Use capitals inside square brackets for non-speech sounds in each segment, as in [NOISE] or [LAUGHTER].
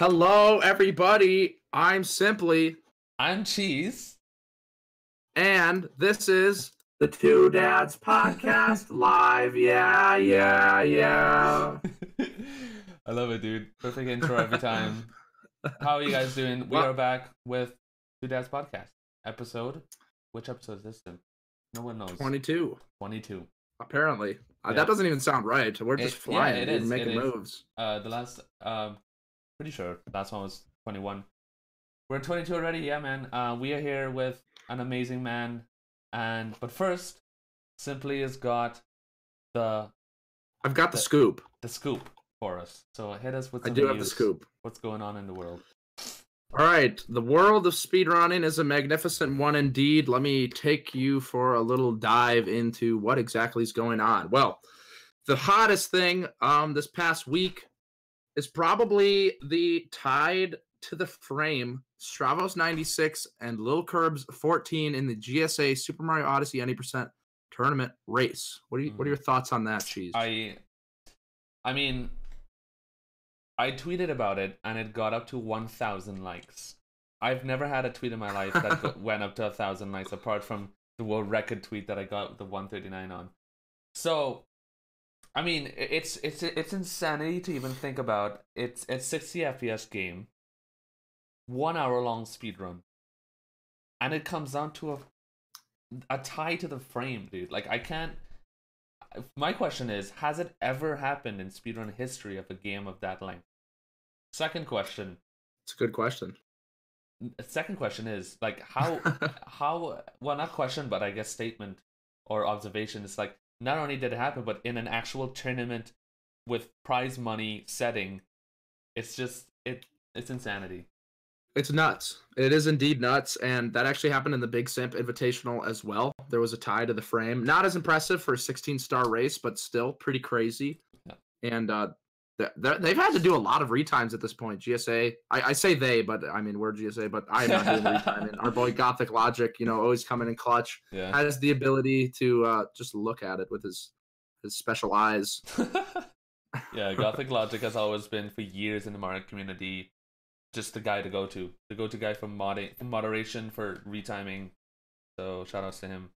Hello, everybody. I'm Simply, I'm Cheese. and this is the Two Dads Podcast [LAUGHS] Live. Yeah, yeah, yeah. [LAUGHS] I love it, dude. Perfect intro every time. How are you guys doing? We Well- are back with Two Dads Podcast episode. Which episode is this? Then? No one knows. 22, 22. apparently. Uh, Yeah. that doesn't even sound right. We're just It- yeah, flying it and making it is. moves. Uh, the last, um, pretty sure last one was 21. We're 22 already, yeah, man. Uh, we are here with an amazing man, and but first, Simply has got the I've got the the- scoop. the scoop for us. So hit us with I do have the scoop. What's going on in the world? All right, the world of speedrunning is a magnificent one indeed. Let me take you for a little dive into what exactly is going on. Well, the hottest thing um this past week is probably the tied to the frame Stravos 96 and Lil Curbs 14 in the GSA Super Mario Odyssey 90% tournament race. What are you, what are hmm. your thoughts on that, Cheese? I I mean I tweeted about it and it got up to 1000 likes. I've never had a tweet in my life that [LAUGHS] went up to a 1000 likes apart from the world record tweet that I got the 139 on. So I mean, it's it's it's insanity to even think about. It's it's 60 FPS game. 1 hour long speed run. And it comes down to a a tie to the frame, dude. Like I can't my question is has it ever happened in speedrun history of a game of that length second question it's a good question. second question is like how [LAUGHS] how well not question but i guess statement or observation is like not only did it happen but in an actual tournament with prize money setting it's just it it's insanity It's nuts. It is indeed nuts, and that actually happened in the Big Simp Invitational as well. There was a tie to the frame. Not as impressive for a 16 star race, but still pretty crazy. Yeah. And uh, th- th- they've had to do a lot of retimes at this point. GSA, I, I say they, but I mean we're GSA, but I'm not doing retiming. Our boy [LAUGHS] Gothic Logic, you know, always coming in clutch, yeah has the ability to uh, just look at it with his his special eyes. [LAUGHS] yeah gothic logic has always been for years in the Mario community just the guy to go to the go-to guy for modding for moderation for retiming so shout outs to him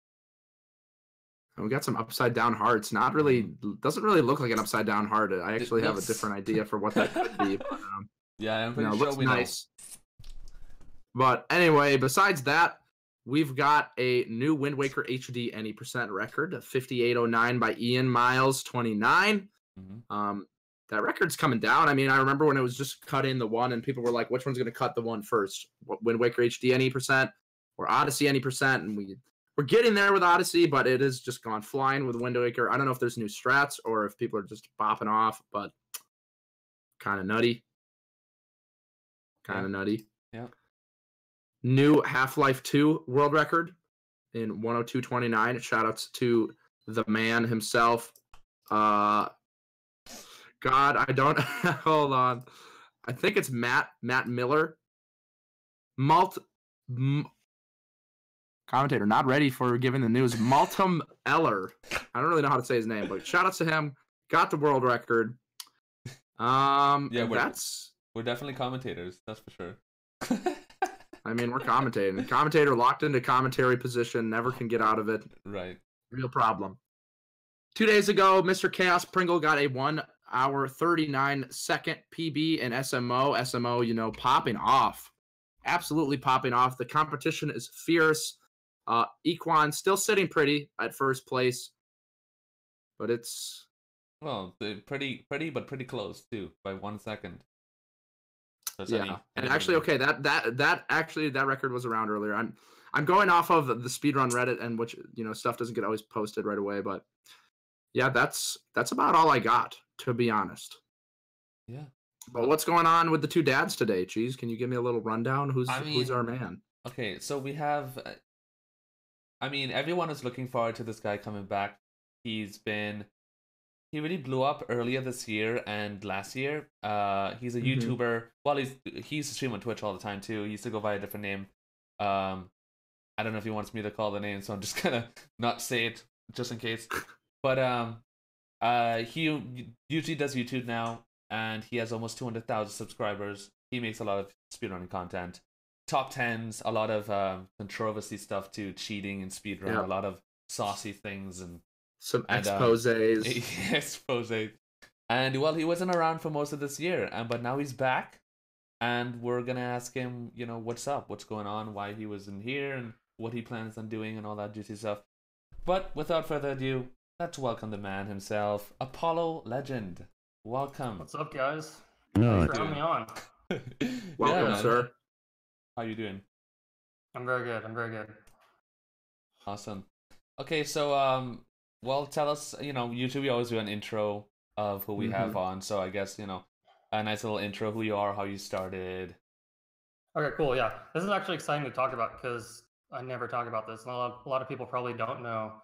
And we got some upside down hearts. Not really, doesn't really look like an upside down heart. I actually have a different [LAUGHS] idea for what that could be. But, um, [LAUGHS] yeah i'm you know, sure looks we nice. But anyway, besides that, we've got a new Wind Waker HD any percent record, 5809 by Ian Miles 29. know hmm Um, that record's coming down. I mean, I remember when it was just cut in the one, and people were like, "Which one's going to cut the one first? Wind Waker HD any percent or Odyssey any percent?" And we we're getting there with Odyssey, but it has just gone flying with Wind Waker. I don't know if there's new strats or if people are just bopping off, but kind of nutty, kind of nutty. Yeah. New Half Life Two world record in 102.29. Shout outs to the man himself. Uh, God, I don't [LAUGHS] hold on. I think it's Matt Matt Miller. Malt m- commentator not ready for giving the news. Maltum Eller. I don't really know how to say his name, but shout outs to him. Got the world record. Um, Yeah, yeah, we're- that's. we're definitely commentators that's for sure [LAUGHS] I mean, we're commentating. Commentator locked into commentary position, never can get out of it. right Real problem. Two days ago, Mr. Chaos Pringle got a one hour, 39 second PB and SMO. SMO, you know, popping off. Absolutely popping off. The competition is fierce. Uh, Equan still sitting pretty at first place, but it's well pretty pretty but pretty close too by one second So yeah. any- and actually, okay, that that that actually that record was around earlier. I'm I'm going off of the speedrun Reddit, and which you know stuff doesn't get always posted right away, but yeah, that's that's about all I got to be honest. yeah But what's going on with the two dads today? Cheese, can you give me a little rundown? Who's I who's our man? Okay, so we have. I mean, everyone is looking forward to this guy coming back. He's been. He really blew up earlier this year and last year. Uh, he's a Mhm. YouTuber. Well, he's he's stream on Twitch all the time too. He used to go by a different name. Um, I don't know if he wants me to call the name, so I'm just [LAUGHS] gonna not say it just in case. But um, uh, he usually does YouTube now, and he has almost two hundred thousand subscribers. he makes a lot of speedrunning content. Top tens, a lot of um, controversy stuff too, cheating and speedrun, Yeah. a lot of saucy things and Some And, um, [LAUGHS] exposes. And well, he wasn't around for most of this year, and but now he's back, and we're gonna ask him, you know, what's up, what's going on, why he was in here, and what he plans on doing, and all that juicy stuff. But without further ado, let's welcome the man himself, Apollo Legend. Welcome. What's up, guys? No, Thanks for having me on. [LAUGHS] Welcome, Yeah, sir. How you doing? I'm very good. I'm very good. Awesome. Okay, so um, well, tell us. You know, usually we always do an intro of who we have on. So I guess you know, a nice little intro, who you are, how you started. Okay, cool. Yeah, this is actually exciting to talk about because I never talk about this. and A lot, a lot of people probably don't know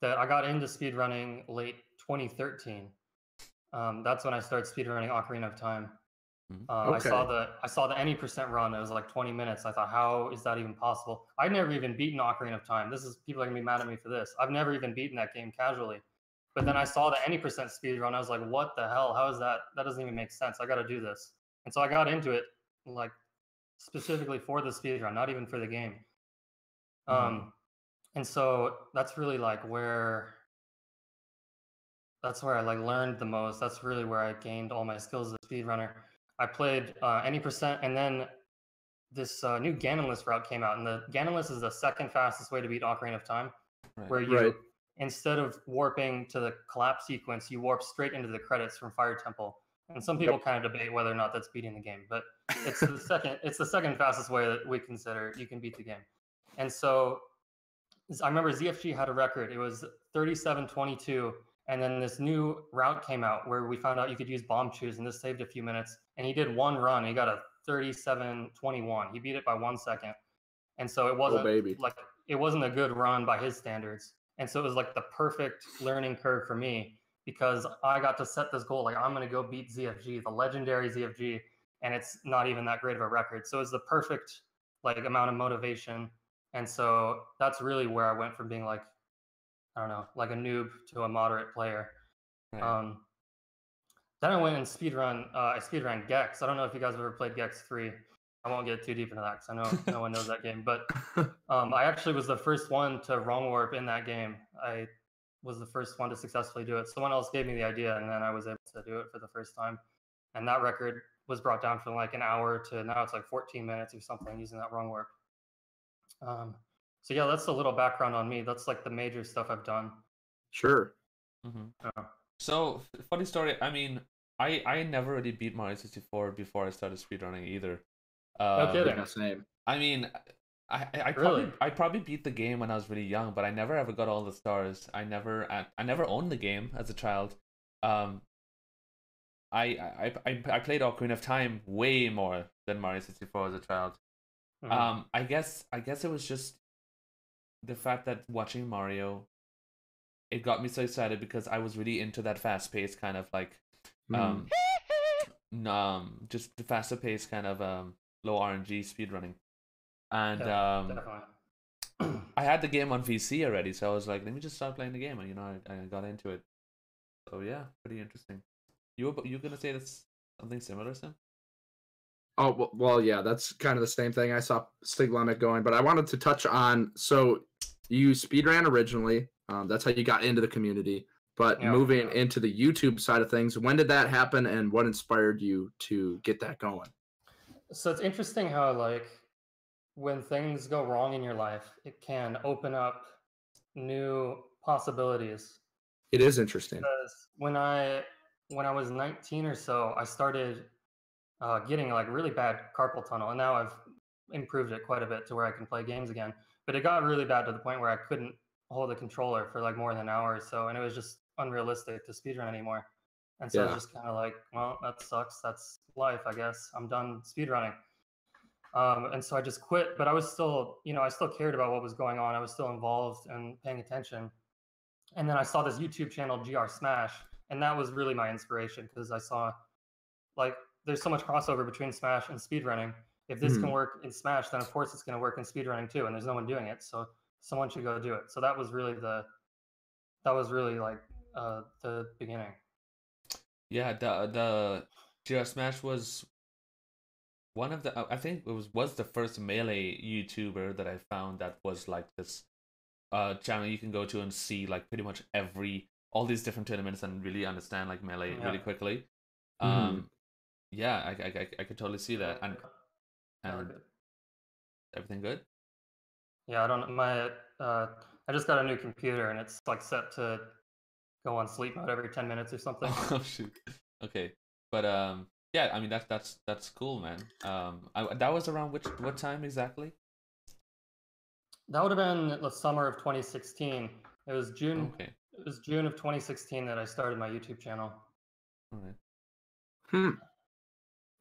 that I got into speedrunning late 2013. Um, that's when I started speedrunning Ocarina of Time. Mhm. Uh, I saw the I saw the any percent run. It was like 20 minutes. I thought, how is that even possible? I'd never even beaten Ocarina of Time. This is people are gonna be mad at me for this. I've never even beaten that game casually. But then I saw the any percent speed run. I was like, what the hell? How is that? That doesn't even make sense. I got to do this. And so I got into it like specifically for the speed run, not even for the game. Mhm. Um, and so that's really like where that's where I like learned the most. That's really where I gained all my skills as a speedrunner. I played uh, any percent, and then this uh, new Ganonless route came out, and the Ganonless is the second fastest way to beat Ocarina of Time, Right. where you Right. instead of warping to the collapse sequence, you warp straight into the credits from Fire Temple. And some people kind of debate whether or not that's beating the game, but it's the second it's the second fastest way that we consider you can beat the game. And so I remember ZFG had a record. It was 3722 and then this new route came out where we found out you could use bombchus and this saved a few minutes. And he did one run. He got a 3721 he beat it by one second. And so it wasn't baby. like it wasn't a good run by his standards. And so it was like the perfect learning curve for me because i got to set this goal like i'm going to go beat zfg the legendary zfg and it's not even that great of a record. So it's the perfect like amount of motivation. And so that's really where i went from being like i don't know like a noob to a moderate player Right. um, then I went and speedrun. Uh, I speedrun Gex. I don't know if you guys have ever played Gex three. I won't get too deep into that because I know no one knows that game. But [LAUGHS] um, I actually was the first one to wrong warp in that game. I was the first one to successfully do it. Someone else gave me the idea, and then I was able to do it for the first time. And that record was brought down from like an hour to now it's like 14 minutes or something using that wrong warp. Um, so yeah, that's a little background on me. That's like the major stuff I've done. Sure. Mhm. Uh, So funny story. I mean, I I never really beat Mario sixty four before I started speedrunning either. Um, kidding. Yeah, same. I mean, I I, I probably I probably beat the game when I was really young, but I never ever got all the stars. I never I, I never owned the game as a child. Um, I I I I played Ocarina of Time way more than Mario sixty four as a child. mhm. Um, I guess I guess it was just the fact that watching Mario, it got me so excited because I was really into that fast paced kind of like Mm. um, n- um, just the faster paced kind of um low RNG speed running, and Yeah, um, definitely. I had the game on VC already, so I was like, let me just start playing the game, and you know, I, I got into it. So yeah, pretty interesting. You were- you gonna say that's something similar, Sim? Oh well, yeah, that's kind of the same thing. I saw Stiglemic going, but I wanted to touch on. So you speed ran originally. Um, that's how you got into the community. But Yeah. moving into the YouTube side of things, when did that happen, and what inspired you to get that going? So it's interesting how like when things go wrong in your life, it can open up new possibilities. It is interesting. Because when I when I was 19 or so, I started uh, getting like really bad carpal tunnel, and now I've improved it quite a bit to where I can play games again. But it got really bad to the point where I couldn't hold a controller for like more than an hour or so, and it was just unrealistic to speedrun anymore. And so Yeah. it's just kind of like, well, that sucks. That's life, I guess. I'm done speedrunning. Um, and so I just quit, but I was still, you know, I still cared about what was going on. I was still involved and paying attention. And then I saw this YouTube channel, GR Smash, and that was really my inspiration because I saw like there's so much crossover between Smash and speedrunning. If this can Mhm. work in Smash, then of course it's going to work in speedrunning too. And there's no one doing it, so someone should go do it. So that was really the that was really like uh, the beginning. Yeah, the the GR Smash was one of the I think it was was the first melee YouTuber that I found that was like this uh channel you can go to and see like pretty much every all these different tournaments and really understand like melee Yeah. really quickly. Mhm. Um, yeah, I, I I I could totally see that and and good. everything good. Yeah, I don't my uh I just got a new computer and it's like set to go on sleep mode every 10 minutes or [LAUGHS] something. oh shoot. Okay, but um, yeah, I mean that's that's that's cool, man. Um, I, that was around which what time exactly? That would have been the summer of 2016. It was June Okay, it was June of 2016 that I started my YouTube channel. all right. Hmm.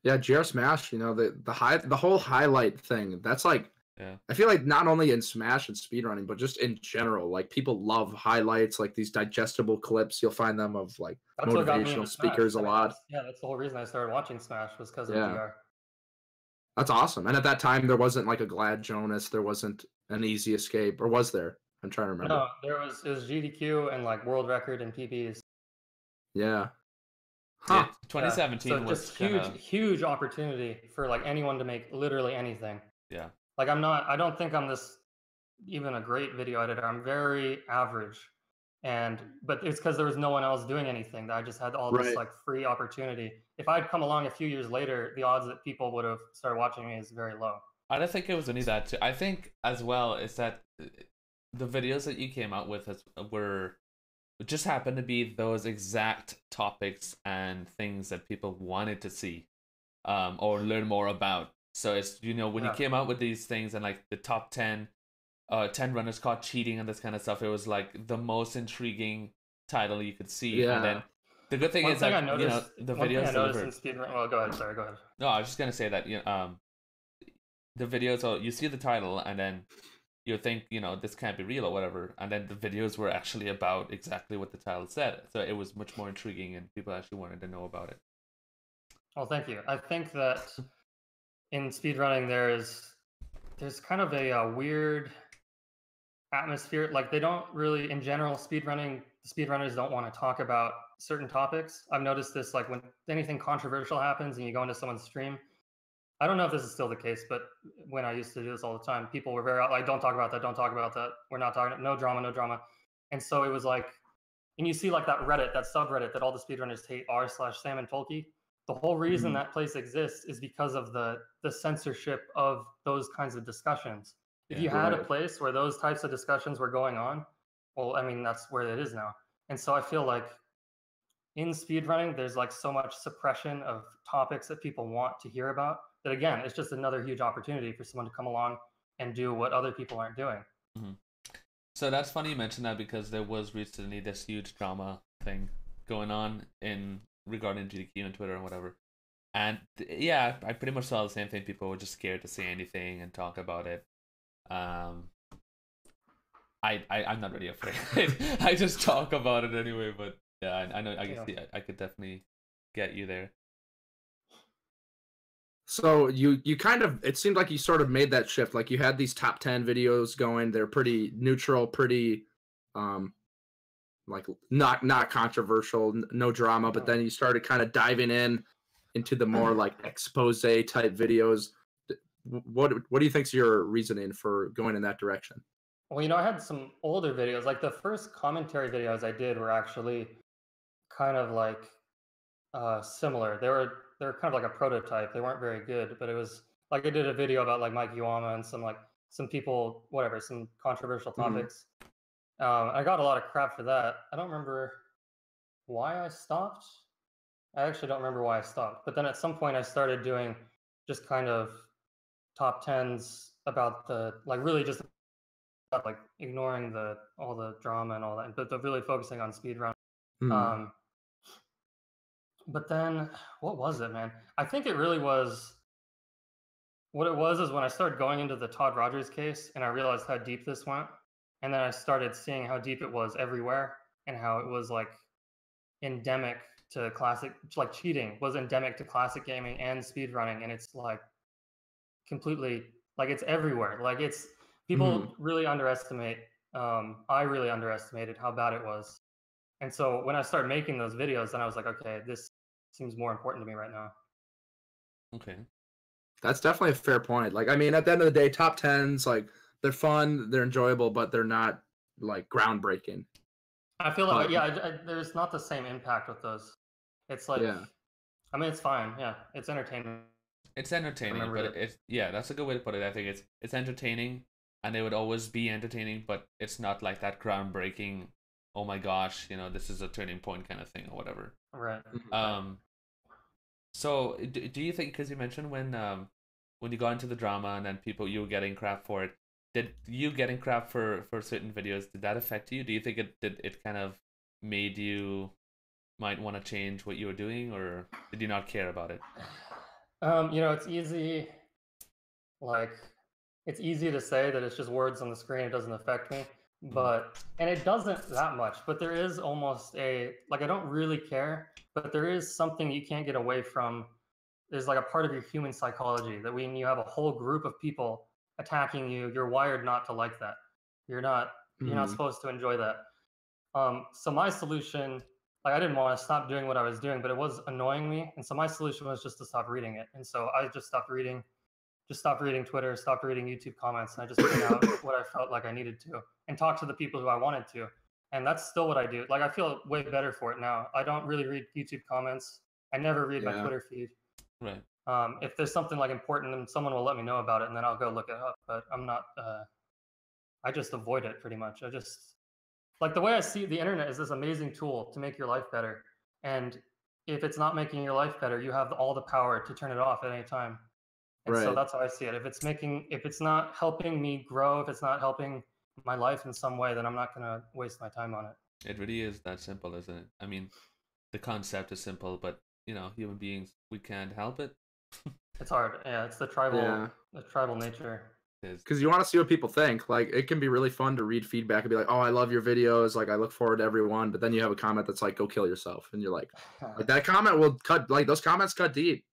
Yeah, GR Smash, you know, the the high the whole highlight thing, that's like Yeah. I feel like not only in Smash and speedrunning, but just in general, like people love highlights, like these digestible clips. You'll find them of like That's what got me motivational into Smash. speakers a I mean, lot. Yeah, that's the whole reason I started watching Smash was because of Yeah. GR. That's awesome. And at that time there wasn't like a Glad Jonas, there wasn't an EZScape, or was there? I'm trying to remember. No, there was it was GDQ and like world record and PBs. Yeah. Yeah, Huh. 2017 so was just huge, kinda- huge opportunity for like anyone to make literally anything. Yeah. Like I'm not, I don't think I'm this even a great video editor. I'm very average, and but it's because there was no one else doing anything. That I just had all this Right. like free opportunity. If I'd come along a few years later, the odds that people would have started watching me is very low. I don't think it was only that. Too. I think as well is that uh, the videos that you came out with as, were just happened to be those exact topics and things that people wanted to see, um, or learn more about. So it's you know when you Yeah. came out with these things and like the top ten, uh, ten runners caught cheating and this kind of stuff, it was like the most intriguing title you could see. Yeah. And then the good thing One is thing that I you know noticed, the videos delivered. Well, go ahead. Sorry, go ahead. No, I was just gonna say that you um, the videos. So you see the title, and then you think you know this can't be real or whatever, and then the videos were actually about exactly what the title said. So it was much more intriguing, and people actually wanted to know about it. Well, thank you. I think that in speedrunning, there's there's kind of a, uh weird atmosphere. Like they don't really, in general, speedrunning speedrunners don't want to talk about certain topics. I've noticed this, like when anything controversial happens and you go into someone's stream. I don't know if this is still the case, but when I used to do this all the time, people were very like, "Don't talk about that. Don't talk about that. We're not talking. No drama. No drama." And so it was like, and you see like that Reddit, that subreddit that all the speedrunners hate r slash Sam and Tolkien the whole reason Mhm. that place exists is because of the the censorship of those kinds of discussions if Yeah. you had a place where those types of discussions were going on well i mean that's where it is now and so i feel like in speedrunning there's like so much suppression of topics that people want to hear about that again it's just another huge opportunity for someone to come along and do what other people aren't doing So that's funny you mentioned that because there was recently this huge drama thing going on in regarding GDQ on Twitter and whatever. And yeah, I pretty much saw the same thing. People were just scared to say anything and talk about it. Um, I, I I'm not really afraid. [LAUGHS] I just talk about it anyway. But yeah, I, I know I Yeah. I could definitely get you there. So you you kind of it seemed like you sort of made that shift. Like you had these top ten videos going. They're pretty neutral, pretty um like not not controversial, no drama. But then you started kind of diving in into the more like expose type videos. What what do you think's your reasoning for going in that direction? Well, you know, I had some older videos. Like the first commentary videos I did were actually kind of like uh, similar. They were they were kind of like a prototype. They weren't very good, but it was like I did a video about like Mike Uyama and some like some people, whatever, some controversial Mhm. topics. Um, I got a lot of crap for that. I don't remember why I stopped. I actually don't remember why I stopped. But then at some point I started doing just kind of top tens about the like really just about, like ignoring the all the drama and all that, but really focusing on speedrun. Hmm. Um, but then what was it, man? I think it really was. What it was is when I started going into the Todd Rogers case, and I realized how deep this went, and then I started seeing how deep it was everywhere, and how it was like endemic to classic, like cheating was endemic to classic gaming and speedrunning, and it's like completely like it's everywhere. Like it's people really underestimate. Um, I really underestimated how bad it was, and so when I started making those videos, then I was like, okay, this seems more important to me right now. Okay. That's definitely a fair point. Like, I mean, at the end of the day, top tens, like, they're fun, they're enjoyable, but they're not like groundbreaking. I feel like But- yeah, I, I- there's not the same impact with those. It's like, Yeah. I mean, it's fine. Yeah, it's entertainment. It's entertaining, but that. it's yeah, that's a good way to put it. I think it's it's entertaining, and it would always be entertaining, but it's not like that groundbreaking. Oh my gosh, you know, this is a turning point kind of thing or whatever. Right. Um, so do, do you think because you mentioned when um when you got into the drama and then people you were getting crap for it, did you getting crap for for certain videos did that affect you? Do you think it did it kind of made you might want to change what you were doing, or did you not care about it? Um, you know, it's easy. Like, it's easy to say that it's just words on the screen. It doesn't affect me, but and it doesn't that much. But there is almost a like I don't really care, but there is something you can't get away from. There's like a part of your human psychology that when you have a whole group of people attacking you, you're wired not to like that. You're not you're not Mhm. supposed to enjoy that. Um, so my solution, like I didn't want to stop doing what I was doing, but it was annoying me, and so my solution was just to stop reading it. And so I just stopped reading, just stopped reading Twitter, stopped reading YouTube comments, and I just put out what I felt like I needed to, and talk to the people who I wanted to. And that's still what I do. Like I feel way better for it now. I don't really read YouTube comments. I never read my Twitter feed. Right. Um, if there's something like important, then someone will let me know about it, and then I'll go look it up. But I'm not. Uh, I just avoid it pretty much. I just like the way I see the internet is this amazing tool to make your life better. And if it's not making your life better, you have all the power to turn it off at any time. And so that's how I see it. If it's making, if it's not helping me grow, if it's not helping my life in some way, then I'm not gonna waste my time on it. It really is that simple, isn't it? I mean, the concept is simple, but you know, human beings, we can't help it. [LAUGHS] It's hard. Yeah, it's the tribal, Yeah. the tribal nature. Because you want to see what people think. Like it can be really fun to read feedback and be like, "Oh, I love your videos. Like I look forward to every one." But then you have a comment that's like, "Go kill yourself," and you're like, [LAUGHS] like that comment will cut. Like those comments cut deep.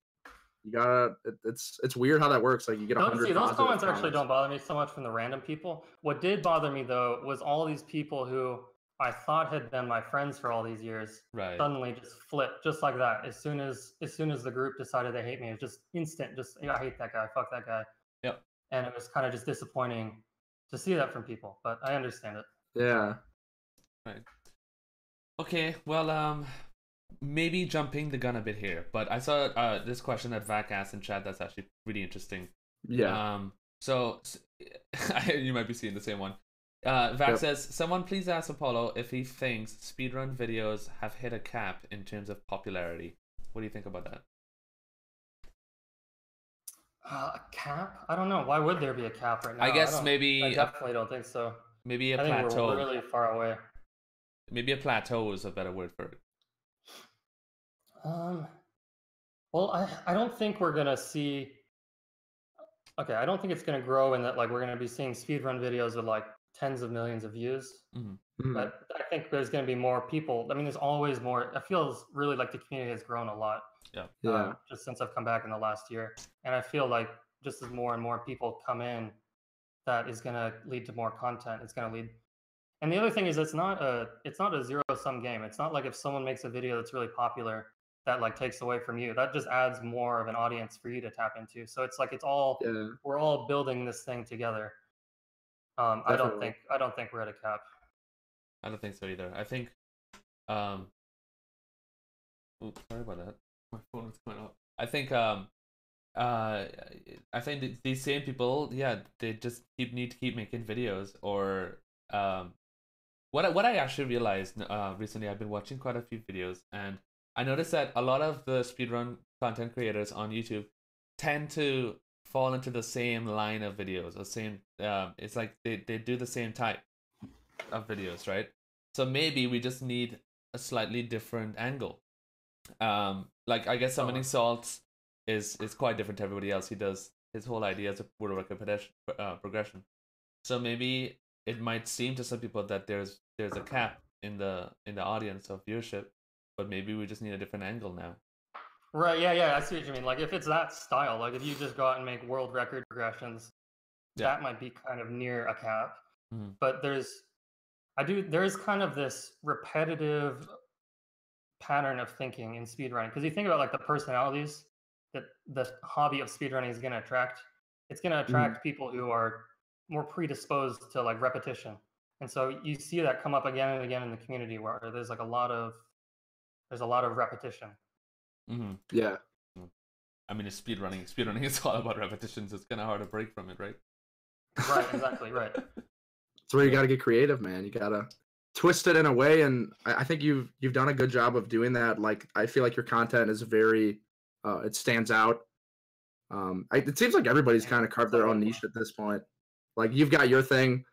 You gotta. It, it's it's weird how that works. Like you get a hundred. see, those positive comments actually don't bother me so much from the random people. What did bother me though was all these people who I thought had been my friends for all these years Right. suddenly just flipped just like that. As soon as as soon as the group decided they hate me, it was just instant. Just yeah, I hate that guy. Fuck that guy. Yep. And it was kind of just disappointing to see that from people, but I understand it. Yeah. Right. Okay, well, um, maybe jumping the gun a bit here, but I saw uh this question that Vac asked in chat that's actually really interesting. Yeah. Um, so [LAUGHS] you might be seeing the same one. Uh, Vac Yep. says, someone please ask Apollo if he thinks speedrun videos have hit a cap in terms of popularity. What do you think about that? Uh, a cap? I don't know. Why would there be a cap right now? I guess don't- maybe I definitely don't think so. maybe a I think plateau. we're really far away. Maybe a plateau is a better word for it. Um, well, I, I don't think we're gonna see. Okay, I don't think it's gonna grow in that like we're gonna be seeing speedrun videos with like tens of millions of views. Mhm. But I think there's gonna be more people. I mean, there's always more. It feels really like the community has grown a lot. Yeah. Yeah. um, just since I've come back in the last year, and I feel like just as more and more people come in, that is gonna lead to more content. It's gonna lead. And the other thing is, it's not a it's not a zero sum game. It's not like if someone makes a video that's really popular, that like takes away from you. That just adds more of an audience for you to tap into. So it's like it's all yeah. we're all building this thing together. Um, I don't think I don't think we're at a cap. I don't think so either. I think, um, oops, sorry about that. My phone was going off. I think, um, uh, I think th- these same people, yeah, they just keep need to keep making videos or, um, what I, what I actually realized uh recently, I've been watching quite a few videos and I noticed that a lot of the speedrun content creators on YouTube tend to fall into the same line of videos, the same. Um, it's like they they do the same type of videos, right? So maybe we just need a slightly different angle. Um, like I guess Summoning Salt's is is quite different to everybody else. He does his whole idea is a world record uh, progression. So maybe it might seem to some people that there's there's a cap in the in the audience of viewership, but maybe we just need a different angle now. Right? Yeah, yeah. I see what you mean. Like if it's that style, like if you just go out and make world record progressions, Yeah. that might be kind of near a cap. Mhm. But there's, I do. There is kind of this repetitive pattern of thinking in speedrunning because you think about like the personalities that the hobby of speedrunning is going to attract. It's going to Mm-hmm. attract people who are more predisposed to like repetition. And so you see that come up again and again in the community where there's like a lot of there's a lot of repetition. hmm Yeah. I mean, it's speed running. [LAUGHS] Speed running is all about repetitions. It's kind of hard to break from it, right? Right, exactly, right. [LAUGHS] That's where you got to get creative, man. You got to twist it in a way, and I I think you've you've done a good job of doing that. Like I feel like your content is very, uh, it stands out. Um, I, it seems like everybody's kind of carved their own niche at this point. Like you've got your thing.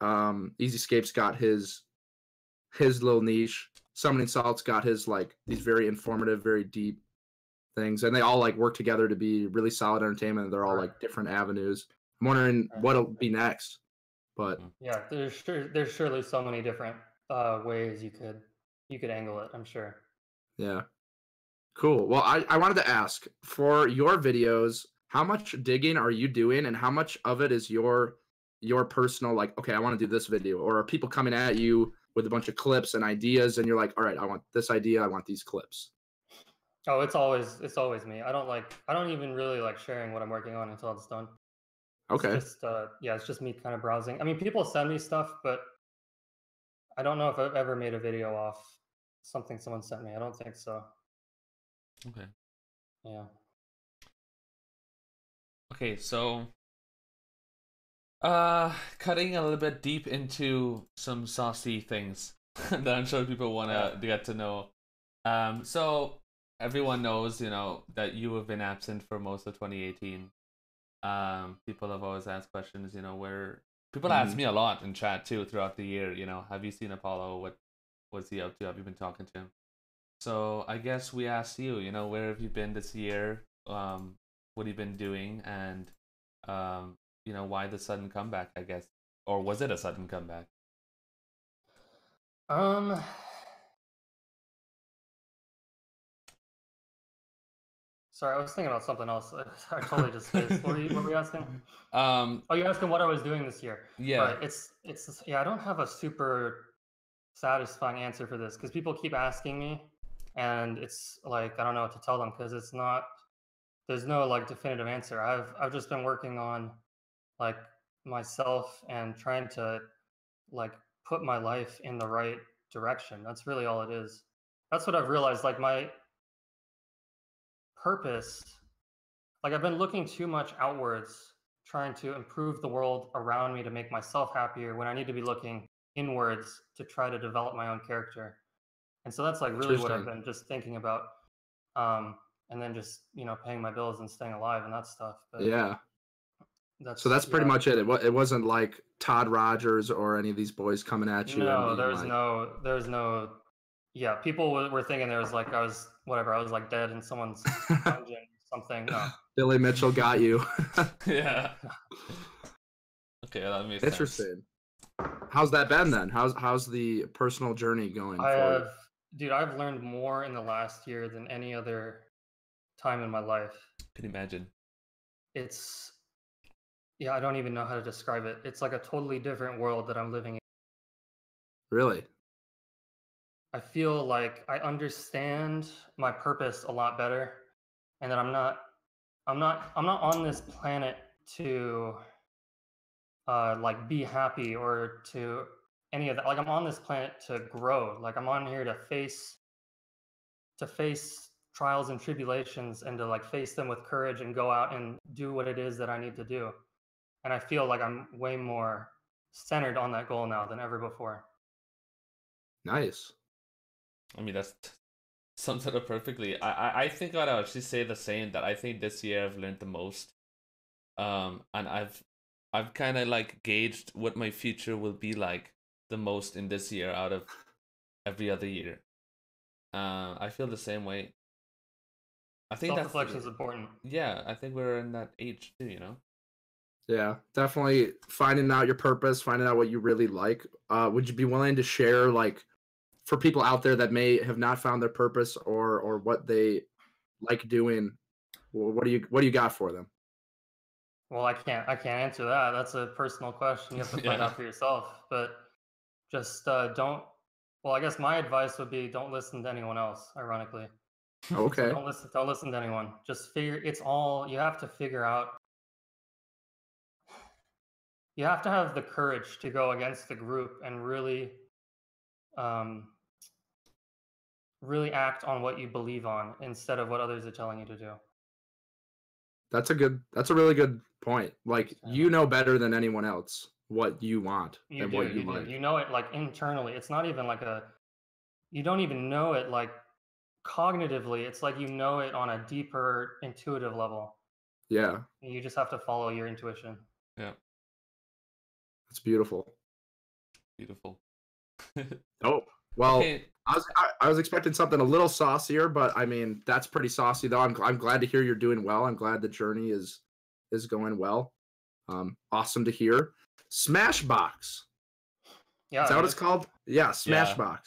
Um, EZScape's got his his little niche. Summoning Salt's got his like these very informative, very deep things, and they all like work together to be really solid entertainment. They're all like different avenues. I'm wondering what'll be next, but Yeah, there's sure there's surely so many different uh, ways you could you could angle it. I'm sure. Yeah. Cool. Well, I, I wanted to ask for your videos, how much digging are you doing and how much of it is your your personal like, okay, I want to do this video or are people coming at you with a bunch of clips and ideas and you're like, all right, I want this idea, I want these clips. Oh, it's always it's always me. I don't like I don't even really like sharing what I'm working on until it's done. It's Okay. just uh yeah, it's just me kind of browsing. I mean, people send me stuff, but I don't know if I've ever made a video off something someone sent me. I don't think so. Okay. Yeah. Okay, so uh cutting a little bit deep into some saucy things [LAUGHS] that I'm sure people want to get to know. Um so everyone knows, you know, that you have been absent for most of 2018. Um people have always asked questions, you know, where people ask Mhm. me a lot in chat too throughout the year, you know, have you seen Apollo? What what's he up to? Have you been talking to him? So I guess we asked you, you know, where have you been this year? Um, what have you been doing? And, um, you know, why the sudden comeback, I guess? Or was it a sudden comeback? Um Sorry, I was thinking about something else. [LAUGHS] I, totally just. What were you, what were you asking? [LAUGHS] Um, Oh, you're asking what I was doing this year. yeah. Right. It's it's yeah. I don't have a super satisfying answer for this because people keep asking me, and it's like I don't know what to tell them because it's not. There's no like definitive answer. I've I've just been working on, like myself and trying to, like put my life in the right direction. That's really all it is. That's what I've realized. Like my purpose like I've been looking too much outwards, trying to improve the world around me to make myself happier when I need to be looking inwards to try to develop my own character. And so that's like really what I've been just thinking about. Um, and then just, you know, paying my bills and staying alive and that stuff. But Yeah. That's So that's pretty yeah. much it. It, it wasn't like Todd Rogers or any of these boys coming at you. No, being there was like, no, there was no, yeah, people were, were thinking there was like, I was, whatever, I was like dead in someone's [LAUGHS] dungeon or something. No. Billy Mitchell got you. [LAUGHS] yeah. [LAUGHS] Okay, that makes sense. Interesting. How's that been then? How's how's the personal journey going? I for you? have, dude, I've learned more in the last year than any other time in my life. Can you imagine? It's, yeah, I don't even know how to describe it. It's like a totally different world that I'm living in. Really? I feel like I understand my purpose a lot better, and that I'm not, I'm not, I'm not on this planet to, uh, like be happy or to any of that. Like I'm on this planet to grow. Like I'm on here to face, to face trials and tribulations, and to like face them with courage and go out and do what it is that I need to do. And I feel like I'm way more centered on that goal now than ever before. Nice. I mean, that's sums it up perfectly. I, I, I think I'd actually say the same. That I think this year I've learned the most, um, and I've, I've kind of like gauged what my future will be like the most in this year out of every other year. Uh, I feel the same way. I think that's Self-reflection is important. yeah. I think we're in that age too. You know. Yeah, definitely finding out your purpose, finding out what you really like. Uh, would you be willing to share, like, for people out there that may have not found their purpose or or what they like doing? What do you what do you got for them? Well, I can't. I can't answer that. That's a personal question. You have to [LAUGHS] find Yeah. out for yourself. But just uh, don't. Well, I guess my advice would be don't listen to anyone else. Ironically, Okay. Don't listen. Don't listen to anyone. Just figure. It's all you have to figure out. You have to have the courage to go against the group and really, um, really act on what you believe on instead of what others are telling you to do. That's a good. That's a really good point. Like Yeah. you know better than anyone else what you want You and do. what You, you, do. like. You know it like internally. It's not even like a. You don't even know it like cognitively. It's like you know it on a deeper intuitive level. Yeah, You just have to follow your intuition. It's beautiful. Beautiful. [LAUGHS] Oh well, okay. I was I, I was expecting something a little saucier, but I mean that's pretty saucy though. I'm I'm glad to hear you're doing well. I'm glad the journey is is going well. Um, awesome to hear. Smashbox. Yeah. is that what it's called? Yeah, Smashbox.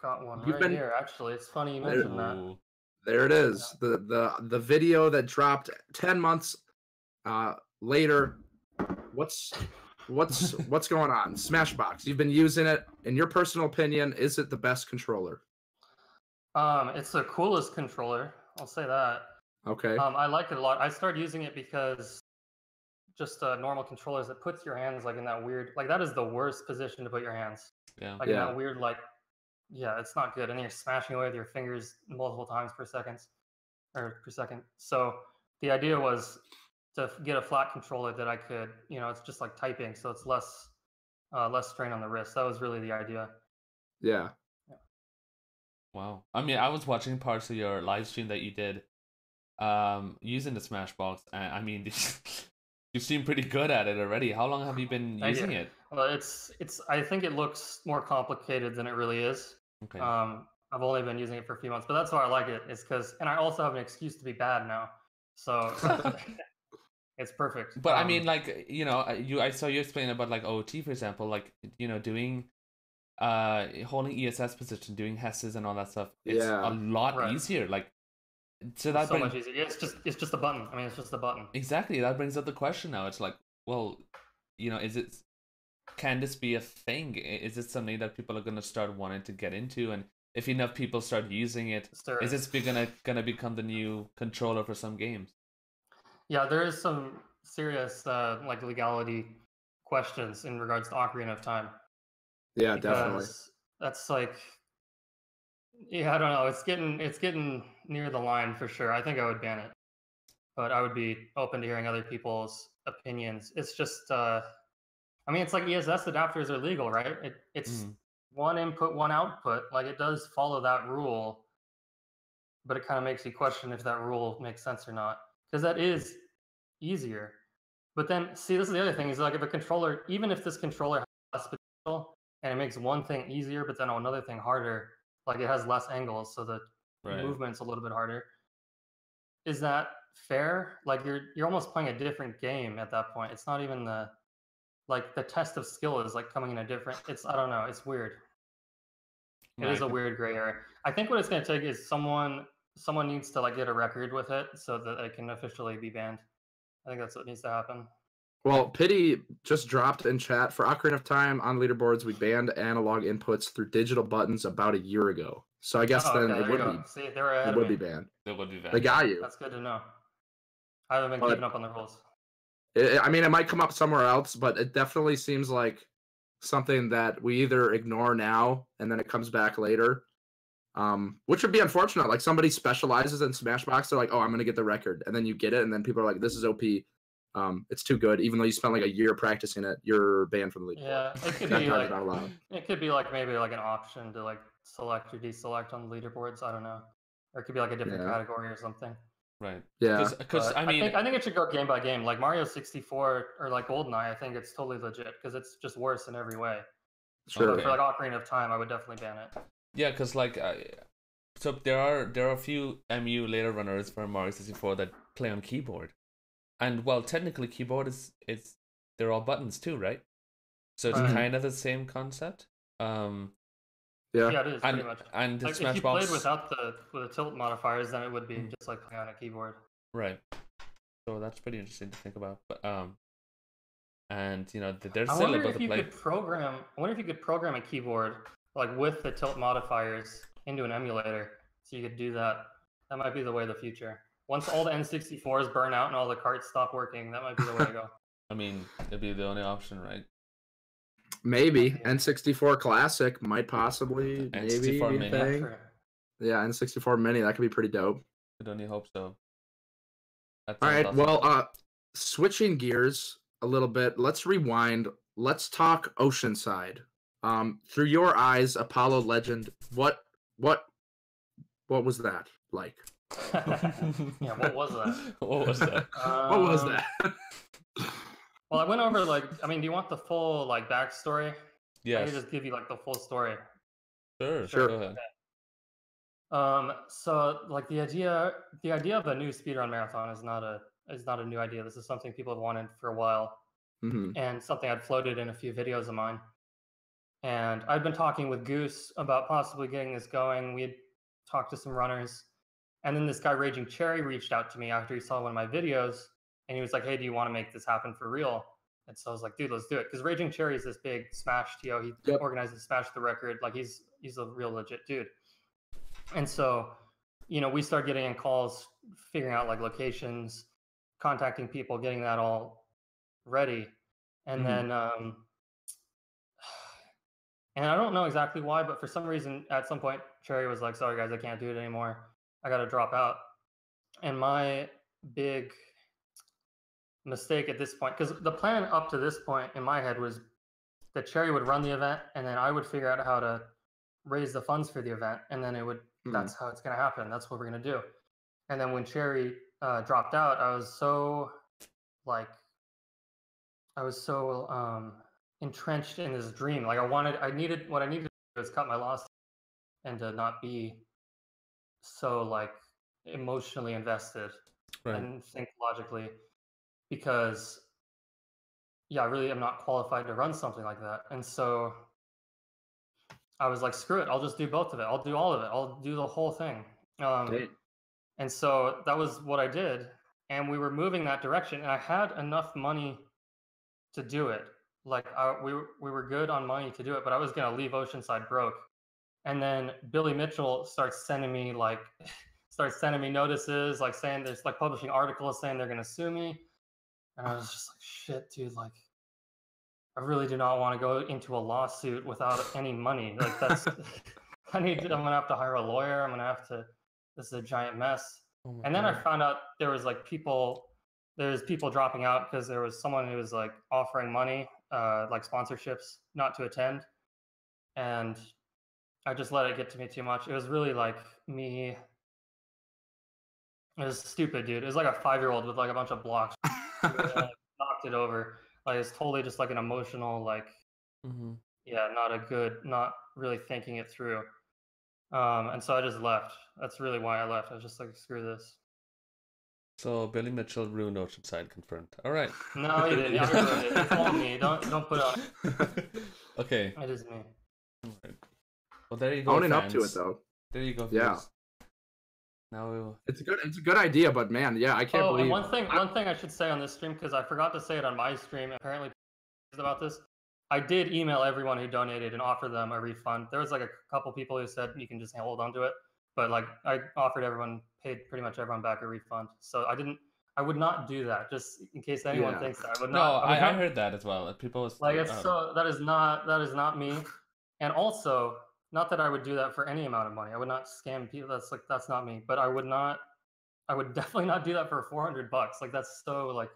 Got one You've right been- here. Actually, it's funny you There- mentioned that. There it is. The the the video that dropped ten months uh later. What's what's what's going on? Smashbox. You've been using it. In your personal opinion, is it the best controller? Um, it's the coolest controller. I'll say that. Okay. Um, I like it a lot. I started using it because just uh, normal controllers. It puts your hands like in that weird, like that is the worst position to put your hands. Yeah. Like in that weird, like, yeah, it's not good. And then you're smashing away with your fingers multiple times per second, or per second. So the idea was to get a flat controller that I could, you know, it's just like typing, so it's less, uh, less strain on the wrist. That was really the idea. yeah. Wow. I mean, I was watching parts of your live stream that you did um using the Smashbox and I mean [LAUGHS] you seem pretty good at it already. How long have you been [LAUGHS] using it? Well, it's it's. I think it looks more complicated than it really is. Okay. Um, I've only been using it for a few months, but that's why I like it. Is because, and I also have an excuse to be bad now, so [LAUGHS] it's perfect. But I Um, mean, like you know, you I saw you explain about like OT, for example, like you know, doing uh holding ESS position, doing hesses and all that stuff. It's Yeah. a lot Right. easier. Like so that so brings much easier. It's just it's just a button. I mean, it's just a button. exactly that brings up the question now. It's like, well, you know, is it can this be a thing? Is it something that people are gonna start wanting to get into? And if enough people start using it, There is is- this be gonna gonna become the new controller for some games? Yeah, there is some serious uh, like legality questions in regards to Ocarina of Time. Yeah, definitely. that's like yeah i don't know. It's getting it's getting near the line for sure. I think i would ban it. But i would be open to hearing other people's opinions. It's just uh i mean it's like ESS adapters are legal right? It, it's Mhm. one input one output. Like it does follow that rule but it kind of makes you question if that rule makes sense or not. Because that is easier. But then see this is the other thing is like if a controller even if this controller has potential and it makes one thing easier but then another thing harder like it has less angles so the Right. movement's a little bit harder. Is that fair? Like you're you're almost playing a different game at that point. It's not even the like the test of skill is like coming in a different it's i don't know it's weird. It is a weird gray area. I think what it's going to take is someone someone needs to like get a record with it so that it can officially be banned i think that's what needs to happen Well, Pity just dropped in chat for Ocarina of Time on leaderboards. We banned analog inputs through digital buttons about a year ago. So I guess Oh, then okay, it would go. be see they were it would me. be banned. That would be bad. They got you. that's good to know i haven't been But- keeping up on the rules I I mean, it might come up somewhere else, but it definitely seems like something that we either ignore now and then it comes back later. Um, which would be unfortunate. Like somebody specializes in Smashbox, they're like, "Oh, I'm gonna get the record," and then you get it, and then people are like, "This is OP." Um, it's too good. Even though you spent like a year practicing it, you're banned from the league. yeah it could be like not allowed. it could be like maybe like an option to like select or deselect on the leaderboards i don't know or it could be like a different Yeah. category or something right. Yeah, Because I mean, think, I think it should go game by game. Like Mario 64 or like GoldenEye, I think it's totally legit because it's just worse in every way. sure. But Okay. for like Ocarina of Time, I would definitely ban it. Yeah, because like, uh, so there are there are a few emulator runners for Mario sixty four that play on keyboard, and well, technically keyboard is it's they're all buttons too, right? So it's Right. kind of the same concept. Um, Yeah. Yeah, it is and pretty much. and the Like if you Smashbox, played without the with the tilt modifiers, then it would be Mm. just like playing on a keyboard. right? So that's pretty interesting to think about. But um, and you know there's I still wonder able if to you play. could program. I wonder if you could program a keyboard like with the tilt modifiers into an emulator, so you could do that That might be the way of the future. Once all the N64s burn out and all the carts stop working, that might be the way to go. [LAUGHS] I mean, it'd be the only option, right? Maybe N64 Classic might possibly maybe N64 be a Mini. Yeah, thing. Yeah, N64 Mini that could be pretty dope. Could only hope so. That All sounds right, awesome. well, uh, switching gears a little bit. Let's rewind. Let's talk Oceanside. Um, through your eyes, Apollo Legend. What what what was that like? [LAUGHS] yeah, what was that? [LAUGHS] what was that? [LAUGHS] What was Um, that? Well, I went over like, I mean, do you want the full like backstory? I Yes, can just give you like the full story. sure, Sure. Go ahead. Um, so like the idea, the idea of a new speedrun marathon is not a is not a new idea. This is something people have wanted for a while, Mhm. and something I'd floated in a few videos of mine. And I'd been talking with Goose about possibly getting this going. We had talked to some runners, and then this guy Raging Cherry reached out to me after he saw one of my videos, and he was like, "Hey, do you want to make this happen for real?" And so I was like, "Dude, let's do it." Because Raging Cherry is this big Smash TO. He Yep. organizes Smash the Record. Like he's he's a real legit dude. And so, you know, we start getting in calls, figuring out like locations, contacting people, getting that all ready, and Mhm. then um, and I don't know exactly why, but for some reason, at some point, Cherry was like, "Sorry guys, I can't do it anymore. I got to drop out." And my big mistake at this point, because the plan up to this point in my head was that Cherry would run the event, and then I would figure out how to raise the funds for the event, and then it would. Mhm. That's how it's gonna happen. That's what we're gonna do. And then when Cherry uh, dropped out, I was so like, I was so um, entrenched in this dream. Like I wanted, I needed what I needed to do was cut my loss and to not be so like emotionally invested Right. and think logically because yeah, I really am not qualified to run something like that. And so I was like, screw it, I'll just do both of it. I'll do all of it. I'll do the whole thing. Um, Great. and so that was what I did. And we were moving that direction. And I had enough money to do it. Like I, we, were- we were good on money to do it, but I was going to leave Oceanside broke. And then Billy Mitchell starts sending me like, [LAUGHS] starts sending me notices, like saying there's like publishing articles saying they're going to sue me. And I was just like, shit, dude, like, I really do not want to go into a lawsuit without any money. Like that's, [LAUGHS] [LAUGHS] I need, to, I'm gonna have to hire a lawyer. I'm gonna have to. This is a giant mess. Oh And then I found out there was like people, there's people dropping out because there was someone who was like offering money, uh, like sponsorships, not to attend, and I just let it get to me too much. It was really like me. It was stupid, dude. It was like a five year old with like a bunch of blocks. [LAUGHS] and, like, knocked it over. Like it's totally just like an emotional, like mm-hmm. yeah, not a good, not really thinking it through. Um, and so I just left. That's really why I left. I was just like, screw this. So Billy Mitchell ruined Oceanside confirmed. All right. [LAUGHS] No, he didn't. He never ruined it. It's all me. Don't don't put it on. [LAUGHS] okay. It is me. Alright. Well, there you go. Owning up to it though. There you go. Yeah. viewers. Now we'll. It's a good it's a good idea, but man, yeah, I can't Oh, believe one thing, I- one thing I should say on this stream because I forgot to say it on my stream. Apparently, [LAUGHS] about this, I did email everyone who donated and offer them a refund. There was like a couple people who said you can just hold on to it, but like I offered everyone, paid pretty much everyone back a refund. So I didn't. I would not do that, just in case anyone Yeah. thinks that. I would No, not. would I, I not- heard that as well. that People was like it's um, so that is not that is not me and also not that i would do that for any amount of money i would not scam people that's like that's not me but i would not i would [LAUGHS] definitely not do that for 400 bucks like that's so like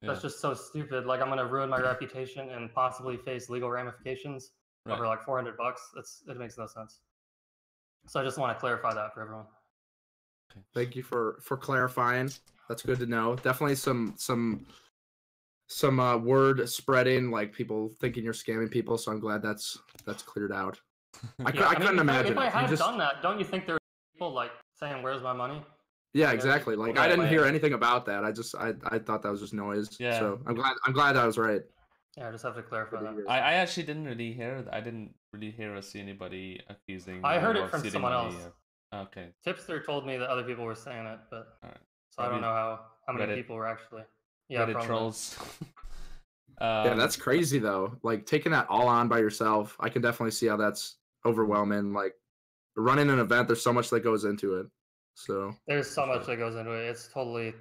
that's yeah, just so stupid like i'm going to ruin my reputation and possibly face legal ramifications right. over like 400 bucks that's it makes no sense so i just want to clarify that for everyone Thank you for for clarifying. That's good to know. Definitely some some some uh, word spreading, like people thinking you're scamming people. So I'm glad that's that's cleared out. [LAUGHS] I, Yeah, I mean, couldn't if imagine. if i it. You had just- done that don't you think there were people like saying where's my money yeah, exactly. Like Right, I didn't hear anything about that. I just I, I thought that was just noise. Yeah. So I'm glad I'm glad I was right. yeah i just have to clarify that. I, I actually didn't really hear. I didn't really hear or see anybody accusing. I heard it of from stealing someone money else. or- Okay. Tipster told me that other people were saying it, but Alright. so I don't know how how many Reddit- people were actually. Yeah, Reddit probably. trolls. [LAUGHS] yeah, Um, that's crazy though. Like taking that all on by yourself, I can definitely see how that's overwhelming. Like running an event, there's so much that goes into it. So There's so much that goes into it. It's totally,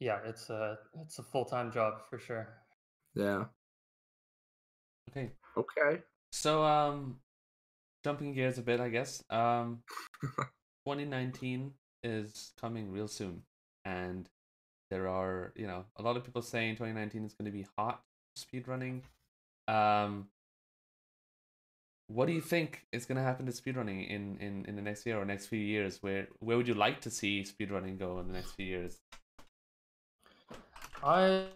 yeah, it's a it's a full time job for sure. yeah. Okay. Okay. So um jumping gears a bit, I guess. Um [LAUGHS] 2019 is coming real soon and there are, you know, a lot of people saying 2019 is going to be hot speedrunning. Um what do you think is going to happen to speedrunning in, in, in the next year or next few years? Where where would you like to see speedrunning go in the next few years? I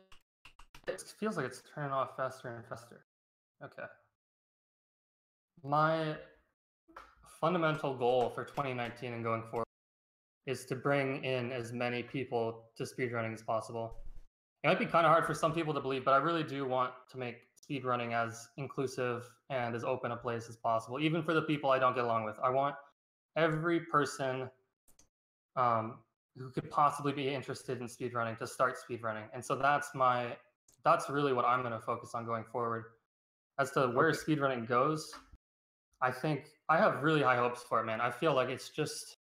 it feels like it's turning off faster and faster. Okay. My fundamental goal for 2019 and going forward is to bring in as many people to speedrunning as possible. It might be kind of hard for some people to believe, but I really do want to make speedrunning as inclusive and as open a place as possible, even for the people I don't get along with. I want every person um, who could possibly be interested in speedrunning to start speedrunning. And so that's my that's really what I'm going to focus on going forward. As to where Okay. speedrunning goes, I think I have really high hopes for it, man. I feel like it's just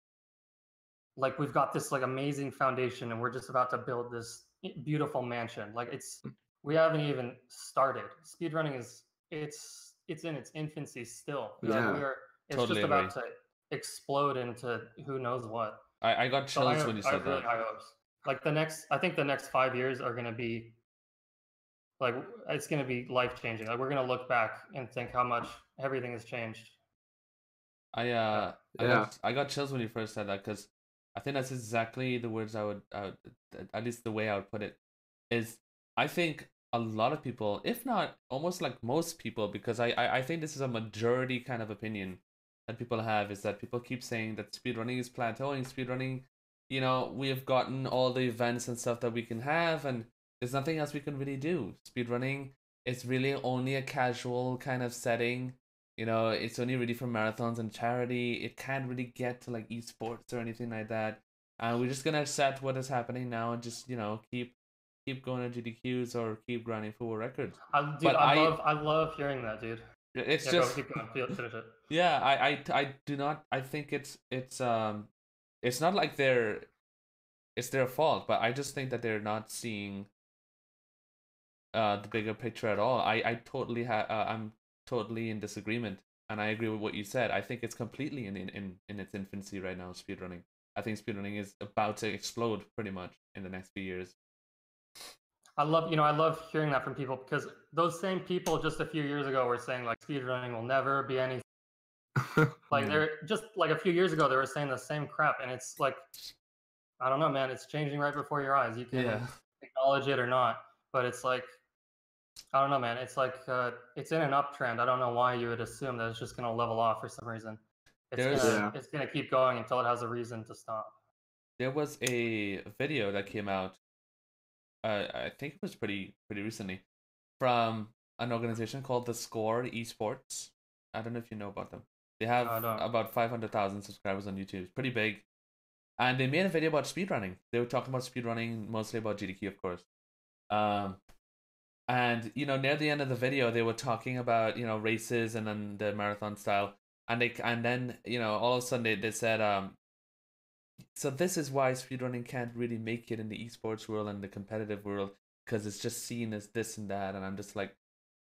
like we've got this like amazing foundation and we're just about to build this beautiful mansion. Like it's hmm. we haven't even started. Speedrunning is it's it's in its infancy still. Like, Yeah. we are it's Totally just about to explode into who knows what. I, I got So I chills when you I said have really that. high hopes. Like the next, I think the next five years are going to be like it's going to be life changing. Like we're going to look back and think how much everything has changed. I uh I Yeah. got I got chills when you first said that because I think that's exactly the words I would, I would at least the way I would put it is I think a lot of people, if not almost like most people, because I, I, I think this is a majority kind of opinion that people have is that people keep saying that speedrunning is plateauing, speedrunning, you know, we have gotten all the events and stuff that we can have and there's nothing else we can really do. Speedrunning is really only a casual kind of setting you know it's only really for marathons and charity it can't really get to like esports or anything like that and we're just gonna accept what is happening now and just you know keep keep going to gdqs or keep grinding for records I, dude, I, I- love, I love hearing that, dude. it's yeah, just go, keep going. It. yeah I, I i do not i think it's it's um it's not like they're it's their fault but i just think that they're not seeing uh the bigger picture at all i i totally ha- uh, i'm totally in disagreement and i agree with what you said i think it's completely in in in, in its infancy right now speedrunning i think speedrunning is about to explode pretty much in the next few years I love, you know, I love hearing that from people because those same people just a few years ago were saying like speedrunning will never be anything. [LAUGHS] Like they're just like a few years ago they were saying the same crap, and it's like, I don't know, man. It's changing right before your eyes. You can yeah acknowledge it or not, but it's like, I don't know, man. It's like uh, it's in an uptrend. I don't know why you would assume that it's just gonna level off for some reason. It's gonna, Yeah. it's gonna keep going until it has a reason to stop. there was a video that came out uh, i think it was pretty pretty recently from an organization called the score esports i don't know if you know about them they have about 500000 subscribers on youtube it's pretty big and they made a video about speedrunning they were talking about speedrunning mostly about gdq of course um and you know near the end of the video they were talking about you know races and then the marathon style. And they and then you know all of a sudden they, they said um so this is why speedrunning can't really make it in the esports world and the competitive world because it's just seen as this and that. And i'm just like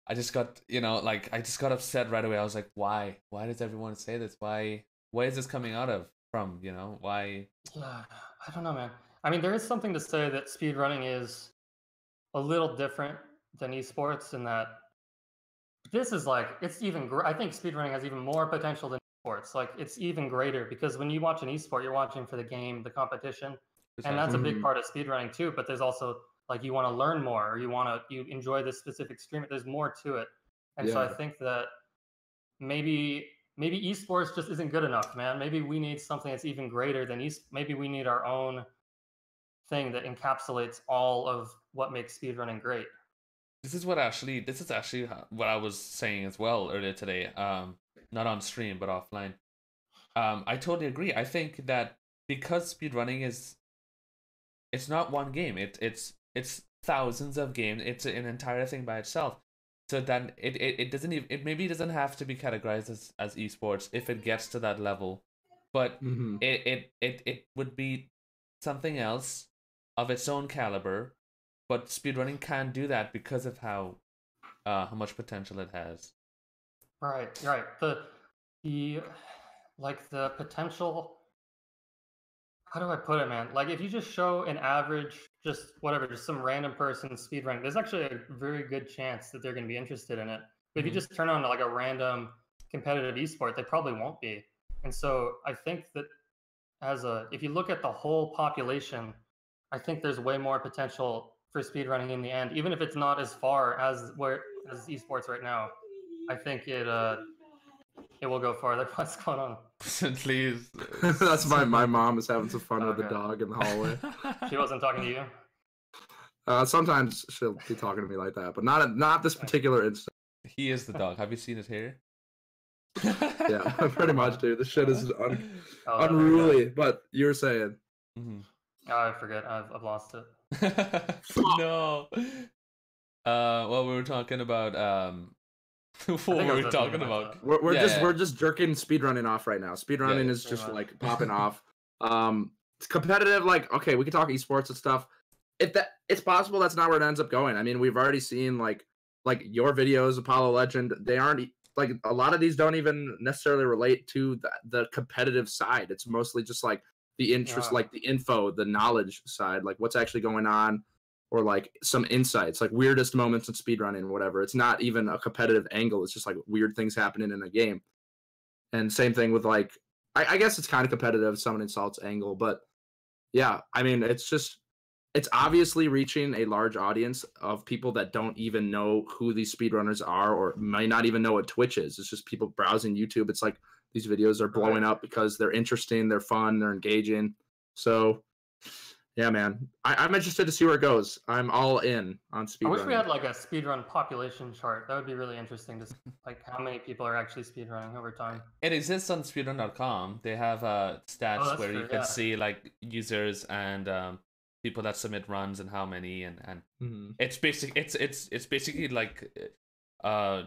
i just got you know like i just got upset right away. I was like why? Why does everyone say this? Why why is this coming out of from you know? Why? Yeah, I don't know, man. I mean, there is something to say that speedrunning is a little different than esports in that this is like it's even. I think speedrunning has even more potential than esports. Like it's even greater because when you watch an esport, you're watching for the game, the competition, and that's a big part of speedrunning too. But there's also like you want to learn more, or you want to you enjoy this specific stream. There's more to it, and so I think that maybe maybe esports just isn't good enough, man. Maybe we need something that's even greater than es. Maybe we need our own thing that encapsulates all of what makes speedrunning great. This is what actually this is actually what i was saying as well earlier today um not on stream but offline. Um i totally agree. I think that because speedrunning is it's not one game. It it's it's thousands of games. It's an entire thing by itself. So then it, it, it doesn't even it maybe doesn't have to be categorized as, as esports if it gets to that level but Mhm. it, it it it would be something else of its own caliber but speedrunning can't do that because of how uh how much potential it has Right, right. The the like the potential how do I put it, man? Like if you just show an average, just whatever, just some random person speedrunning, there's actually a very good chance that they're gonna be interested in it. But if Mhm. you just turn on like a random competitive esport, they probably won't be. And so I think that as a if you look at the whole population, I think there's way more potential for speedrunning in the end, even if it's not as far as where as esports right now. I think it uh it will go farther. [LAUGHS] What's going on? [LAUGHS] please [LAUGHS] That's my my mom is having some fun with the dog in the hallway. She wasn't talking to you. Uh, sometimes she'll be talking to me like that, but not not this particular instance. he is the dog have you seen his hair Yeah, pretty much, dude. This shit is un- Oh, there we go. unruly. But you were saying, Mhm. Oh, I forget. I've, I've lost it. [LAUGHS] no. Uh, well, we were talking about um, [LAUGHS] what were we listening talking to about? myself. we're, we're Yeah, just yeah. we're just jerking speedrunning off right now. Speedrunning yeah, is just much. like popping off. [LAUGHS] Um, it's competitive. Like, okay, we can talk esports and stuff. If that, it's possible that's not where it ends up going. I mean, we've already seen like like your videos, Apollo Legend. They aren't like a lot of these don't even necessarily relate to the, the competitive side. It's mostly just like the interest, Yeah. like the info, the knowledge side, like what's actually going on, or like some insights, like weirdest moments in speedrunning, whatever. It's not even a competitive angle. It's just like weird things happening in a game. And same thing with like, I, I guess it's kind of competitive, someone insults angle, but yeah, I mean, it's just, it's obviously reaching a large audience of people that don't even know who these speedrunners are or might not even know what Twitch is. It's just people browsing YouTube. It's like these videos are blowing up because they're interesting, they're fun, they're engaging. So, yeah, man, I, I'm interested to see where it goes. I'm all in on speedrunning. I wish we had like a speedrun population chart. That would be really interesting to s- like how many people are actually speedrunning over time. It exists on speedrun.com. They have uh, stats Oh, that's where you true, can yeah. see like users and um, people that submit runs and how many and and Mhm. it's basic. It's it's it's basically like uh,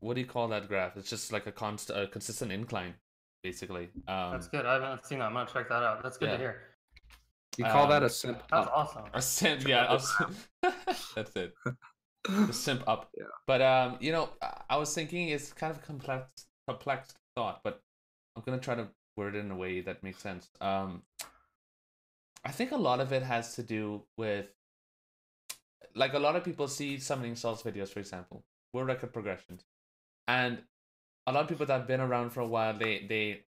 what do you call that graph? It's just like a const a consistent incline, basically. Um, That's good. I haven't seen that. I'm gonna check that out. That's good yeah. to hear. You call that Um, a simp? That's up. awesome. A simp, yeah. I was- [LAUGHS] that's it. [LAUGHS] The simp up. Yeah. But um, you know, I- I was thinking it's kind of a complex, complex thought, but I'm gonna try to word it in a way that makes sense. Um, I think a lot of it has to do with, like, a lot of people see Summoning Salt's videos, for example, world record progressions, and a lot of people that have been around for a while, they they,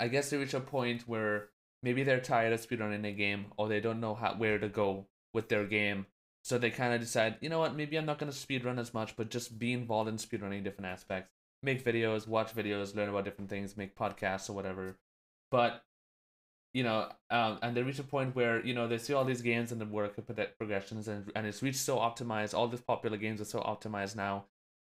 I guess they reach a point where maybe they're tired of speedrunning a game or they don't know how where to go with their game so they kind of decide you know what? Maybe i'm not going to speedrun as much but just be involved in speedrunning different aspects. Make videos watch videos learn about different things make podcasts or whatever. But you know um, and they reach a point where you know they see all these games and the work of progressions and, and it's reached so optimized all these popular games are so optimized now.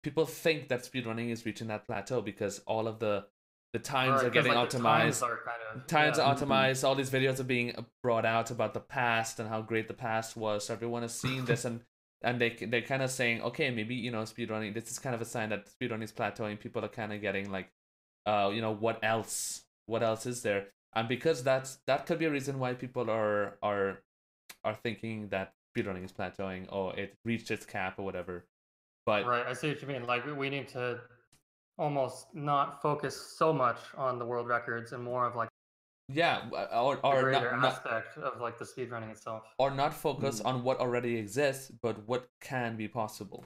People think that speedrunning is reaching that plateau because all of the the times Right, are getting like, optimized times are kind of times yeah. are optimized. All these videos are being brought out about the past and how great the past was. So everyone is seeing this and and they they're kind of saying okay maybe you know speedrunning this is kind of a sign that speedrunning is plateauing. People are kind of getting like uh you know what else? What else is there and because that's that could be a reason why people are are are thinking that speedrunning is plateauing or it reached its cap or whatever but Right, I see what you mean. Like we- we need to almost not focus so much on the world records and more of like yeah w- or the or greater not, not, aspect of like the speedrunning itself. or not focus Mm. on what already exists, but what can be possible.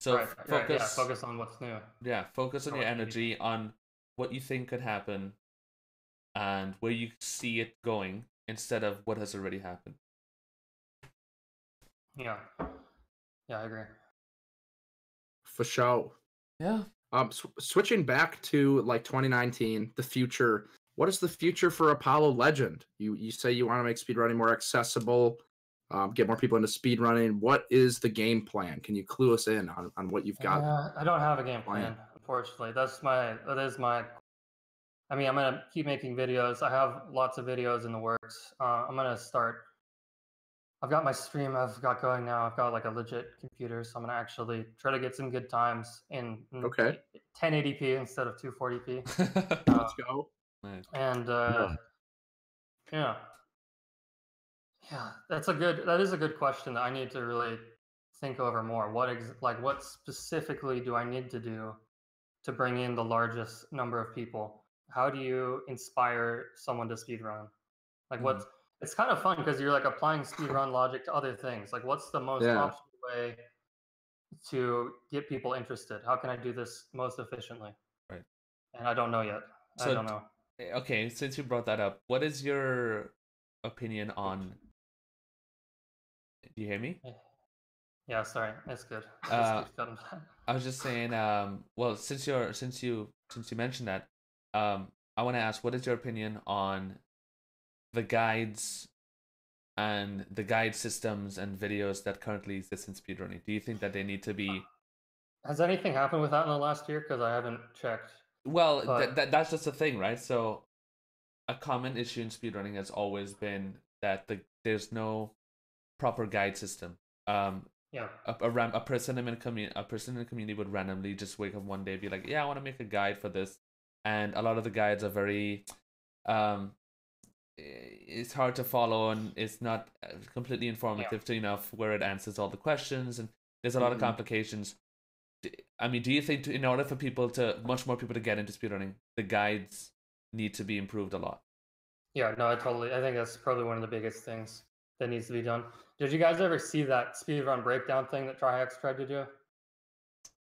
So right, f- right, focus, yeah, focus on what's new. yeah, focus on on your what can be- energy on what you think could happen, and where you see it going instead of what has already happened. Yeah, yeah, I agree. For sure. Yeah, Um, sw- switching back to like 2019, the future. What is the future for Apollo Legend? You you say you want to make speedrunning more accessible, um, get more people into speedrunning. What is the game plan? Can you clue us in on, on what you've got? Uh, I don't have a game plan. plan, unfortunately. That's my that is my. I mean, I'm gonna keep making videos. I have lots of videos in the works. Uh, I'm gonna start. I've got my stream I've got going now. I've got like a legit computer, so I'm gonna actually try to get some good times in, in Okay. 1080p instead of 240p. [LAUGHS] Uh, Let's go. And uh, yeah, yeah, that's a good. That is a good question that I need to really think over more. What ex- like what specifically do I need to do to bring in the largest number of people? How do you inspire someone to speedrun? Like Mm. what's it's kind of fun because you're like applying speedrun logic to other things. Like what's the most Yeah. optimal way to get people interested? How can I do this most efficiently? Right. And I don't know yet. So I don't know. Eh, Okay, since you brought that up, what is your opinion on? Do you hear me? Yeah, sorry. It's good. Uh. [LAUGHS] I was just saying. Um, well, since you're since you since you mentioned that, um, I want to ask, what is your opinion on the guides and the guide systems and videos that currently exist in speedrunning? Do you think that they need to be? Has anything happened with that in the last year? Because I haven't checked. Well, But- that that that's just the thing, right? So, a common issue in speedrunning has always been that the there's no proper guide system. Um, Yeah. a a, ram- a person in a community a person in the community would randomly just wake up one day and be like, "Yeah, I want to make a guide for this," and a lot of the guides are very, um, it's hard to follow and it's not uh, completely informative to enough where it answers all the questions and there's a lot of Mhm. complications. i mean, do you think to, in order for people to much more people to get into speedrunning, the guides need to be improved a lot? Yeah, no, I totally. I think that's probably one of the biggest things that needs to be done. Did you guys ever see that speedrun breakdown thing that Trihex tried to do?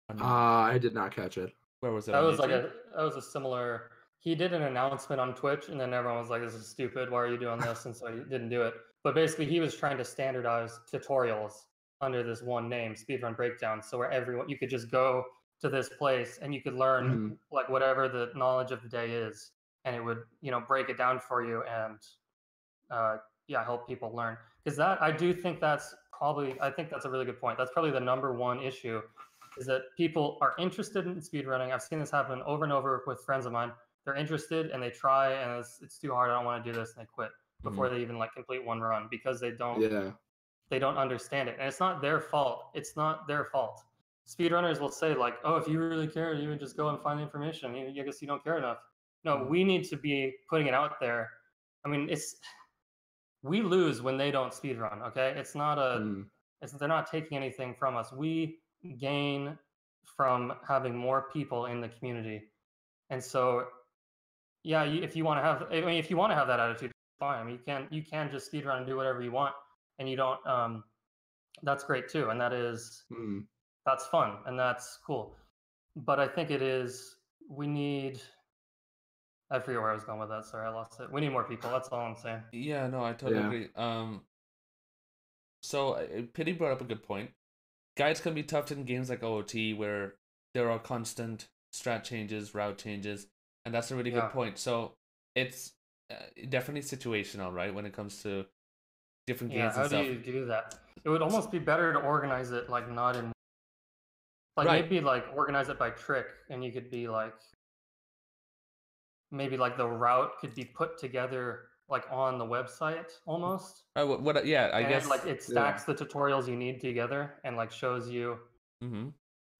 On- Uh, I did not catch it. Where was it? That was like a that was a similar. He did an announcement on Twitch, and then everyone was like, "This is stupid. Why are you doing this?" And so he didn't do it. But basically, he was trying to standardize tutorials under this one name, Speedrun Breakdown, so where everyone you could just go to this place and you could learn Mhm. like whatever the knowledge of the day is, and it would you know break it down for you and uh, yeah help people learn. Because that I do think that's probably I think that's a really good point. That's probably the number one issue is that people are interested in speedrunning. I've seen this happen over and over with friends of mine. They're interested and they try and it's, it's too hard. I don't want to do this and they quit before they even like complete one run because they don't Yeah. they don't understand it. And it's not their fault. It's not their fault. Speedrunners will say like, "Oh, if you really care, you would just go and find the information. You, I guess you don't care enough." No, we need to be putting it out there. I mean, it's we lose when they don't speedrun. Okay, it's not a Mm. it's they're not taking anything from us. We gain from having more people in the community, and so yeah, you, if you want to have, I mean, if you want to have that attitude, fine. I mean, you can you can just speed around and do whatever you want, and you don't. Um, that's great too, and that is Mm. that's fun and that's cool. But I think it is we need. I forget where I was going with that. Sorry, I lost it. We need more people. That's all I'm saying. Yeah, no, I totally Yeah. agree. Um, so uh, Pity brought up a good point. Guides can be tough in games like OOT where there are constant strat changes, route changes, and that's a really Yeah. good point. So it's uh, definitely situational, right? When it comes to different Yeah, games how and do you do that? It would almost be better to organize it like not in like Right. maybe like organize it by trick and you could be like maybe like the route could be put together like on the website almost. Uh, what, what? Yeah, I and guess. like it stacks the tutorials you need together and like shows you hmm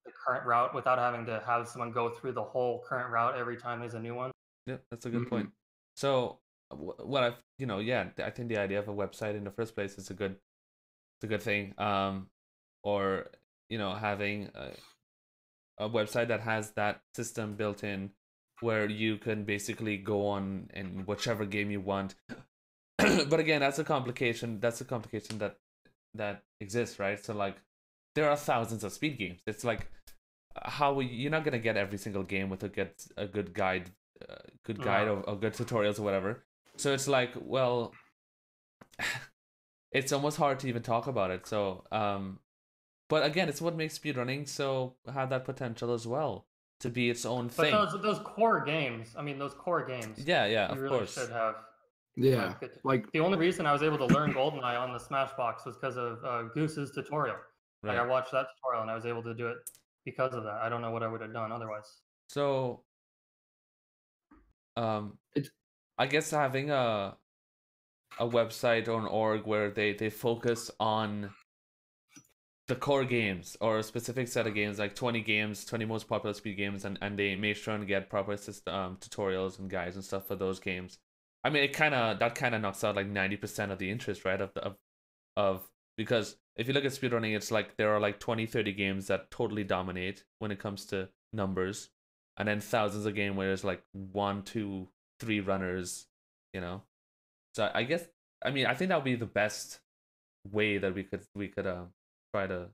the current route without having to have someone go through the whole current route every time there's a new one. Yeah, that's a good Mhm. point. So, what I've you know, yeah, I think the idea of a website in the first place is a good, it's a good thing. Um, or you know, having a, a website that has that system built in, where you can basically go on in whichever game you want. [CLEARS THROAT] but again, that's a complication. That's a complication that that exists, right? So like, there are thousands of speed games. It's like, how you're not gonna get every single game with a good a good guide uh, good guide No. or, or good tutorials or whatever. So it's like, well, [SIGHS] it's almost hard to even talk about it. So, um, but again, it's what makes speedrunning so have that potential as well to be its own But thing. those those core games, I mean those core games, Yeah, yeah, you of really course. should have Yeah. like, Like The only reason I was able to learn GoldenEye on the Smashbox was because of uh, Goose's tutorial. Like I watched that tutorial and I was able to do it because of that. I don't know what I would have done otherwise. So, um, It's- I guess having a a website or an org where they they focus on the core games or a specific set of games, like 20 games, 20 most popular speed games, and, and they make sure and get proper system, um, tutorials and guides and stuff for those games. I mean, it kind of that kind of knocks out like 90% of the interest, right? Of the, of of because if you look at speedrunning, it's like there are like 20, 30 games that totally dominate when it comes to numbers, and then thousands of games where there's like one, two, three runners, you know. So I guess I mean I think that would be the best way that we could we could uh, try to.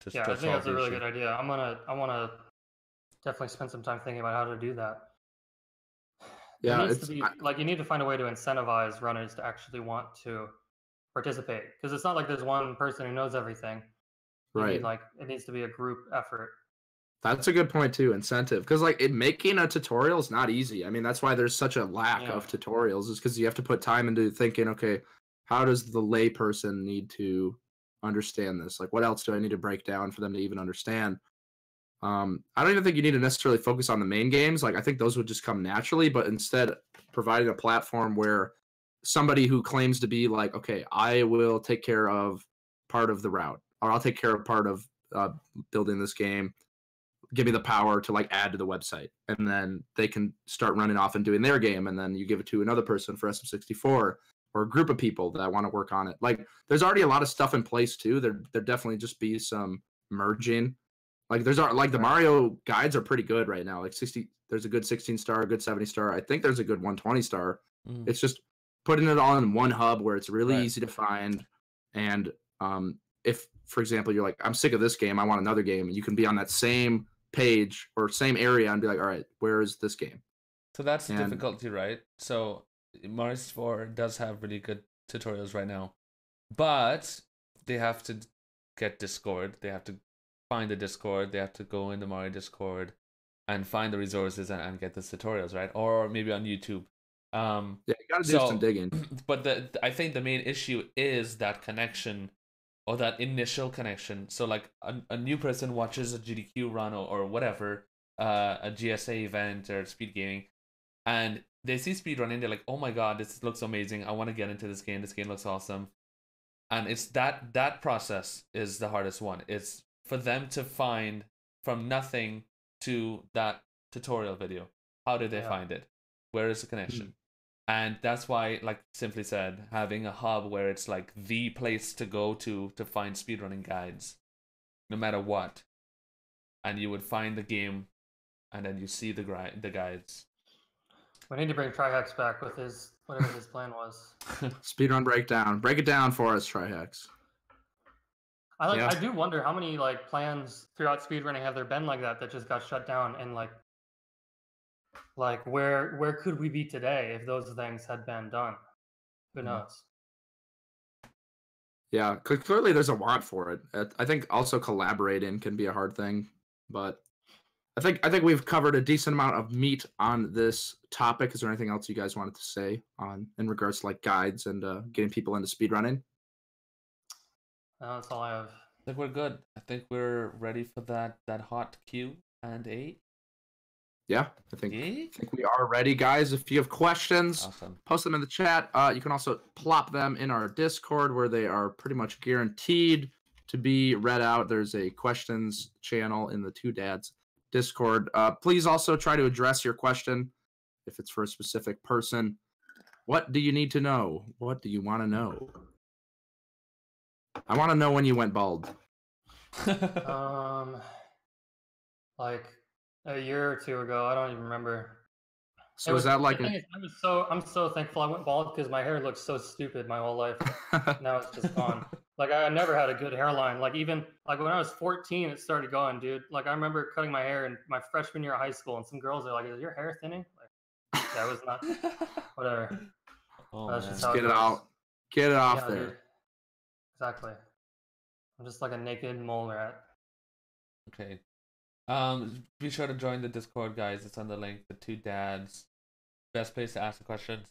to Yeah, I think that's a really issue. good idea. I'm gonna I wanna definitely spend some time thinking about how to do that. Yeah, it needs it's to be I- like you need to find a way to incentivize runners to actually want to participate because it's not like there's one person who knows everything. You need, right. like it needs to be a group effort. That's a good point too. Incentive, because like it, making a tutorial is not easy. I mean, that's why there's such a lack Yeah. of tutorials, is because you have to put time into thinking. Okay, how does the layperson need to understand this? Like, what else do I need to break down for them to even understand? Um, I don't even think you need to necessarily focus on the main games. Like, I think those would just come naturally, but instead, providing a platform where somebody who claims to be like, okay, I will take care of part of the route, or I'll take care of part of uh, building this game give me the power to like add to the website and then they can start running off and doing their game and then you give it to another person for sm64 or a group of people that want to work on it. Like there's already a lot of stuff in place too. There there definitely just be some merging. Like there's our like the mario guides are pretty good right now like 60 there's a good 16 star a good 70 star. I think there's a good 120 star. Mm. it's just putting it all in one hub where it's really Right. easy to find. And um if for example you're like i'm sick of this game i want another game you can be on that same page or same area and be like all right where is this game? So that's the And- difficulty, right? So Mario 4 does have really good tutorials right now, but they have to get Discord. They have to find the Discord. They have to go in the Mario Discord and find the resources and, and get the tutorials, right? Or maybe on YouTube. Um, yeah you gotta do So- some digging [CLEARS THROAT] but the I think the main issue is that connection or that initial connection. So like a, a new person watches a GDQ run or, or whatever, uh, a ESA event or speed gaming, and they see speed running, they're like, oh my god, this looks amazing. I want to get into this game. This game looks awesome. And it's that that process is the hardest one. It's for them to find from nothing to that tutorial video. How did they Yeah. find it? Where is the connection? Hmm. and that's why like simply said having a hub where it's like the place to go to to find speedrunning guides no matter what and you would find the game and then you see the gri- the guides We need to bring Trihex back with his whatever his plan was. [LAUGHS] speedrun breakdown break it down for us trihex I like. Yeah. I do wonder how many like plans throughout speedrunning have there been like that that just got shut down and like, like where where could we be today if those things had been done? Who Mhm. knows? yeah clearly there's a want for it i think also collaborating can be a hard thing but i think i think we've covered a decent amount of meat on this topic is there anything else you guys wanted to say on in regards to like guides and uh, getting people into speedrunning No, that's all I have. i think we're good i think we're ready for that that hot q and a yeah i think yeah I think we are ready, guys. If you have questions, awesome post them in the chat. Uh, you can also plop them in our Discord where they are pretty much guaranteed to be read out. There's a questions channel in the Two Dads Discord. Uh, please also try to address your question if it's for a specific person. What do you need to know? What do you want to know? I want to know when you went bald. [LAUGHS] Um, like a year or two ago, I don't even remember. So It is was- that like thing an... is, I was so I'm so thankful I went bald because my hair looked so stupid my whole life. [LAUGHS] now it's just gone. Like I never had a good hairline. Like even like when I was 14, it started going, dude. Like I remember cutting my hair in my freshman year of high school, and some girls are like, "Is your hair thinning?" Like that was not [LAUGHS] whatever. oh, That's man. just how Get it goes. out. Get it off Yeah, there. dude. Exactly. I'm just like a naked mole rat. Okay. Um, be sure to join the Discord, guys. It's on the link. The two dads. Best place to ask the questions.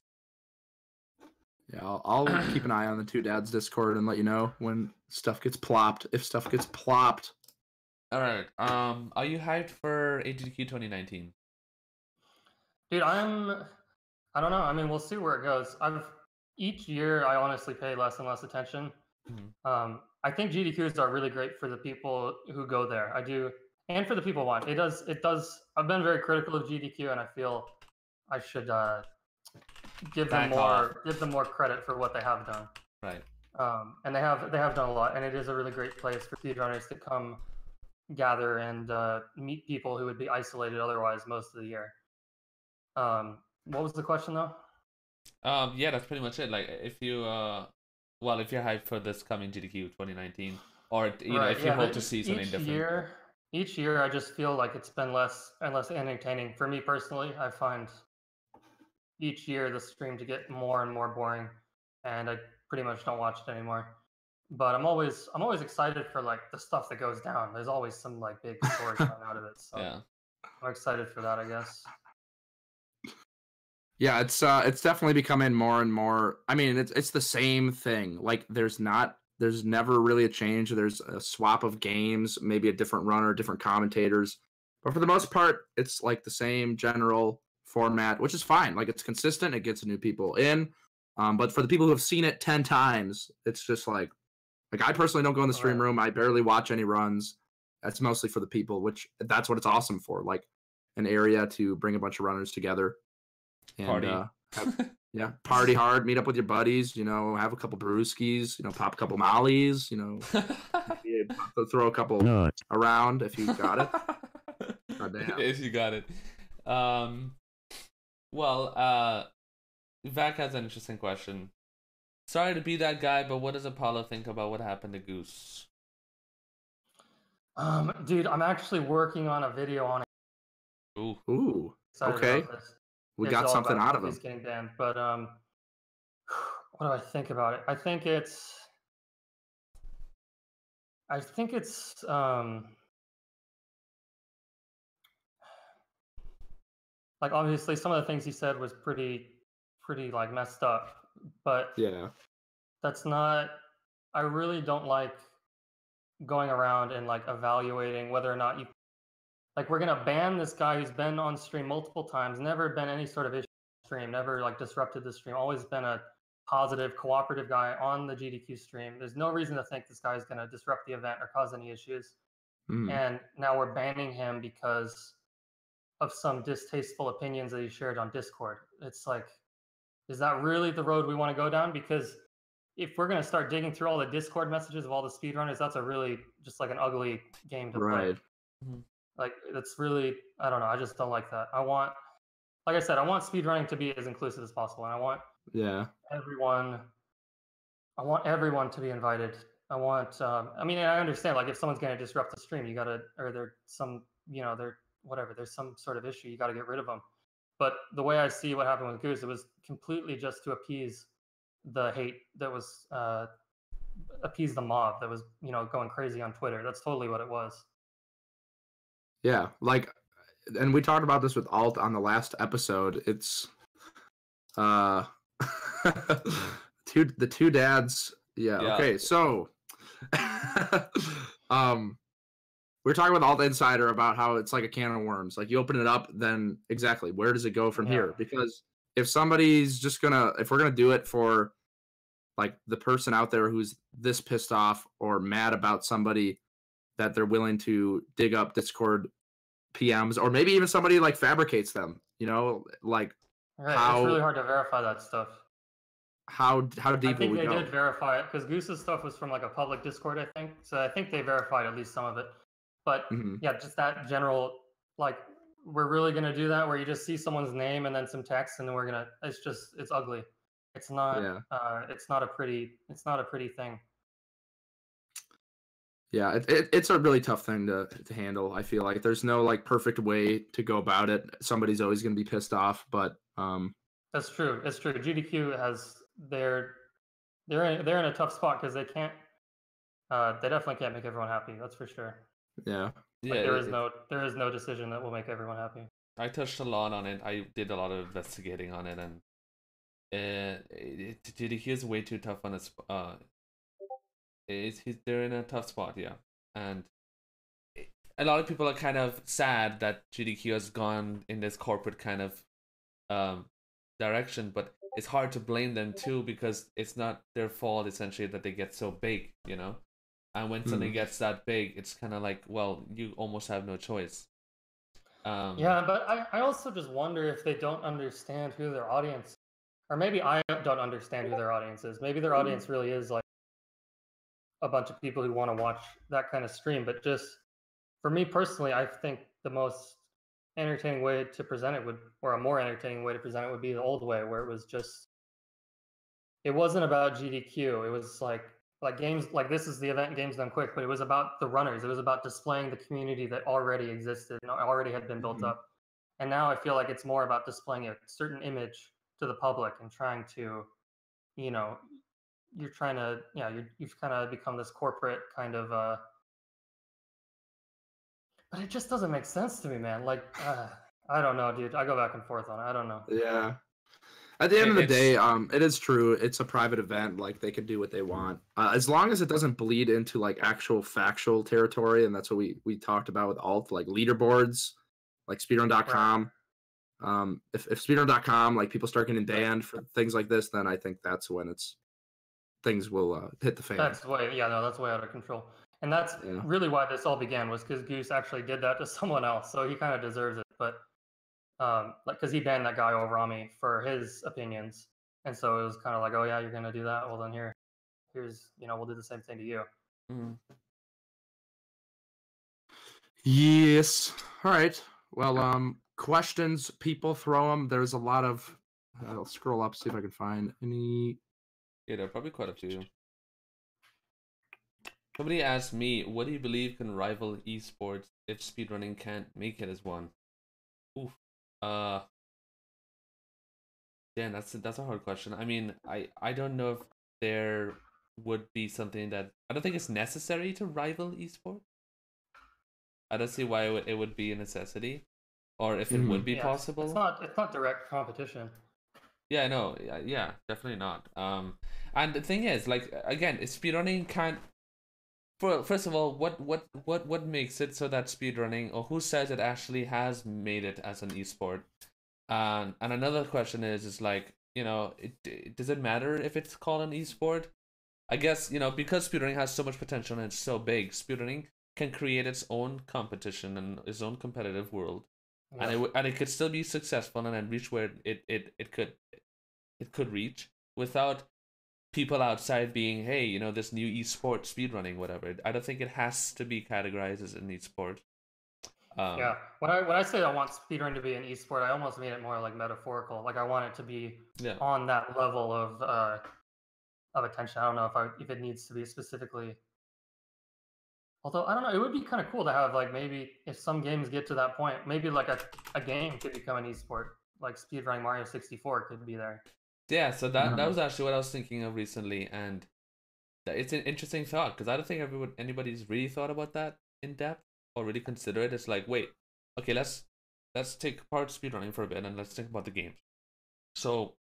Yeah, I'll, I'll keep an eye on the two dads Discord and let you know when stuff gets plopped. If stuff gets plopped, All right. Um, are you hyped for AGDQ 2019? Dude, I'm. I don't know. I mean, we'll see where it goes. I've each year I honestly pay less and less attention. Mhm. Um, I think GDQs are really great for the people who go there. I do, and for the people who want. It does. It does. I've been very critical of GDQ, and I feel I should uh, give them more off. give them more credit for what they have done. Right. Um, and they have they have done a lot, and it is a really great place for speedrunners to come gather and uh, meet people who would be isolated otherwise most of the year. Um, what was the question though? Um, yeah, that's pretty much it. Like, if you, uh, well, if you're hyped for this coming GDQ 2019, or you know, Right, if you yeah, hope to see something each different. Year, each year, I just feel like it's been less and less entertaining for me personally. I find each year the stream to get more and more boring, and I pretty much don't watch it anymore. But I'm always I'm always excited for like the stuff that goes down. There's always some like big story [LAUGHS] coming out of it, so Yeah. I'm excited for that. I guess. Yeah, it's uh it's definitely becoming more and more I mean it's it's the same thing. Like there's not there's never really a change. There's a swap of games, maybe a different runner, different commentators. But for the most part, it's like the same general format, which is fine. Like it's consistent, it gets new people in. Um, but for the people who have seen it 10 times, it's just like like I personally don't go in the stream room. I barely watch any runs. That's mostly for the people, which that's what it's awesome for. Like an area to bring a bunch of runners together. And Party. uh [LAUGHS] yeah, party hard, meet up with your buddies, you know, have a couple brewskis, you know, pop a couple mollies, you know, [LAUGHS] throw a couple Nut. around if you got it. [LAUGHS] Goddamn. if you got it. Um, well, uh, Vac has an interesting question. Sorry to be that guy, but what does Apollo think about what happened to Goose? Um, dude, I'm actually working on a video on it. Ooh, Ooh, Excited Okay. we It's got something out of him. Getting banned, but um, [SIGHS] what do I think about it? I think it's, I think it's um, like obviously some of the things he said was pretty, pretty like messed up, but Yeah. that's not. I really don't like going around and like evaluating whether or not you like we're gonna ban this guy who's been on stream multiple times, never been any sort of issue stream, never like disrupted the stream, always been a positive, cooperative guy on the GDQ stream. There's no reason to think this guy is gonna disrupt the event or cause any issues. Mhm. And now we're banning him because of some distasteful opinions that he shared on Discord. It's like, is that really the road we want to go down? Because if we're gonna start digging through all the Discord messages of all the speedrunners, that's a really just like an ugly game to play Right. like it's really i don't know i just don't like that i want like i said i want speedrunning to be as inclusive as possible and i want Yeah. everyone i want everyone to be invited i want um, i mean i understand like if someone's going to disrupt the stream you gotta or there's some you know there whatever there's some sort of issue you gotta get rid of them but the way i see what happened with goose it was completely just to appease the hate that was uh appease the mob that was you know going crazy on twitter that's totally what it was Yeah. Like and we talked about this with Alt on the last episode. It's uh [LAUGHS] two the two dads. Yeah. Yeah. Okay. So [LAUGHS] um we were talking with Alt Insider about how it's like a can of worms. Like you open it up, then exactly where does it go from here? Because if somebody's just gonna if we're gonna do it for like the person out there who's this pissed off or mad about somebody that they're willing to dig up Discord PMs or maybe even somebody like fabricates them, you know, like Right, How- it's really hard to verify that stuff. how how I deep will think we they go? did verify it because Goose's stuff was from like a public Discord, I think. So I think they verified at least some of it. But Mhm. yeah, just that general like we're really gonna do that where you just see someone's name and then some text and then we're gonna it's just it's ugly. It's not Yeah. uh it's not a pretty it's not a pretty thing. Yeah, it, it, it's a really tough thing to to handle. I feel like there's no like perfect way to go about it. Somebody's always going to be pissed off, but um That's true. It's true. GDQ has they're they're in, they're in a tough spot because they can't uh they definitely can't make everyone happy, that's for sure. Yeah. yeah. Like, there it- is no there is no decision that will make everyone happy. I touched a lot on it. I did a lot of investigating on it, and uh, it, GDQ is way too tough on its. Uh, it's he's they're in a tough spot, yeah, and it- a lot of people are kind of sad that GDQ has gone in this corporate kind of um direction, but it's hard to blame them too because it's not their fault essentially that they get so big, you know. And when something Hmm. gets that big, it's kind of like, well, you almost have no choice. Um, Yeah, but I, I also just wonder if they don't understand who their audience, or maybe I don't understand who their audience is. Maybe their audience really is like a bunch of people who want to watch that kind of stream. But just for me personally, I think the most entertaining way to present it would, or a more entertaining way to present it would be the old way, where it was just, it wasn't about GDQ. It was like like games like this is the event games done quick but it was about the runners. It was about displaying the community that already existed and already had been built Mhm. up. And now i feel like it's more about displaying a certain image to the public and trying to you know you're trying to yeah you you've kind of become this corporate kind of uh but it just doesn't make sense to me man. Like uh, [SIGHS] i don't know dude. I go back and forth on it. I don't know. Yeah. At the end of the it's- day, um, it is true. It's a private event. Like they can do what they want, uh, as long as it doesn't bleed into like actual factual territory. And that's what we we talked about with alt, like leaderboards, like speedrun.com. Um, if if speedrun.com like people start getting banned for things like this, then I think that's when it's things will uh, hit the fan. That's way yeah no that's way out of control, and that's Yeah. really why this all began was because Goose actually did that to [LAUGHS] someone else, so he kind of deserves it. But um, like because he banned that guy over on me for his opinions, and so it was kind of like, oh yeah, you're gonna do that. Well then here, here's you know we'll do the same thing to you. mm, Yes. All right. Well, um, questions people throw them. There's a lot of. I'll scroll up see if I can find any. yeah, there are probably quite a few. Somebody asked me, what do you believe can rival esports if speedrunning can't make it as one? Oof. Uh. Yeah, that's a, that's a hard question. I mean, I I don't know if there would be something that I don't think it's necessary to rival esports. I don't see why it would, it would be a necessity, or if it Mhm. would be Yeah, possible. It's not it's not direct competition. Yeah, no, yeah, yeah, definitely not. Um, and the thing is, like, again, speedrunning can't. First of all, what what what what makes it so that speedrunning, or who says it actually has made it as an esport? And and another question is, is like, you know, it, it does it matter if it's called an esport? I guess you know because speedrunning has so much potential and it's so big, speedrunning can create its own competition and its own competitive world and it and it could still be successful and then reach where it it it could it could reach without people outside being hey you know this new esport speedrunning whatever i don't think it has to be categorized as an esport um, yeah, when I when I say I want speedrun to be an esport, I almost mean it more like metaphorical. Like I want it to be yeah on that level of uh, of attention. I don't know if I if it needs to be specifically. Although I don't know, it would be kind of cool to have like maybe if some games get to that point, maybe like a, a game could become an esport. Like speedrunning Mario 64 could be there. Yeah so that that Mhm. was actually what i was thinking of recently and it's an interesting thought because i don't think everyone anybody's really thought about that in depth or really consider it. It's like wait okay let's let's take apart speedrunning for a bit and let's think about the games. So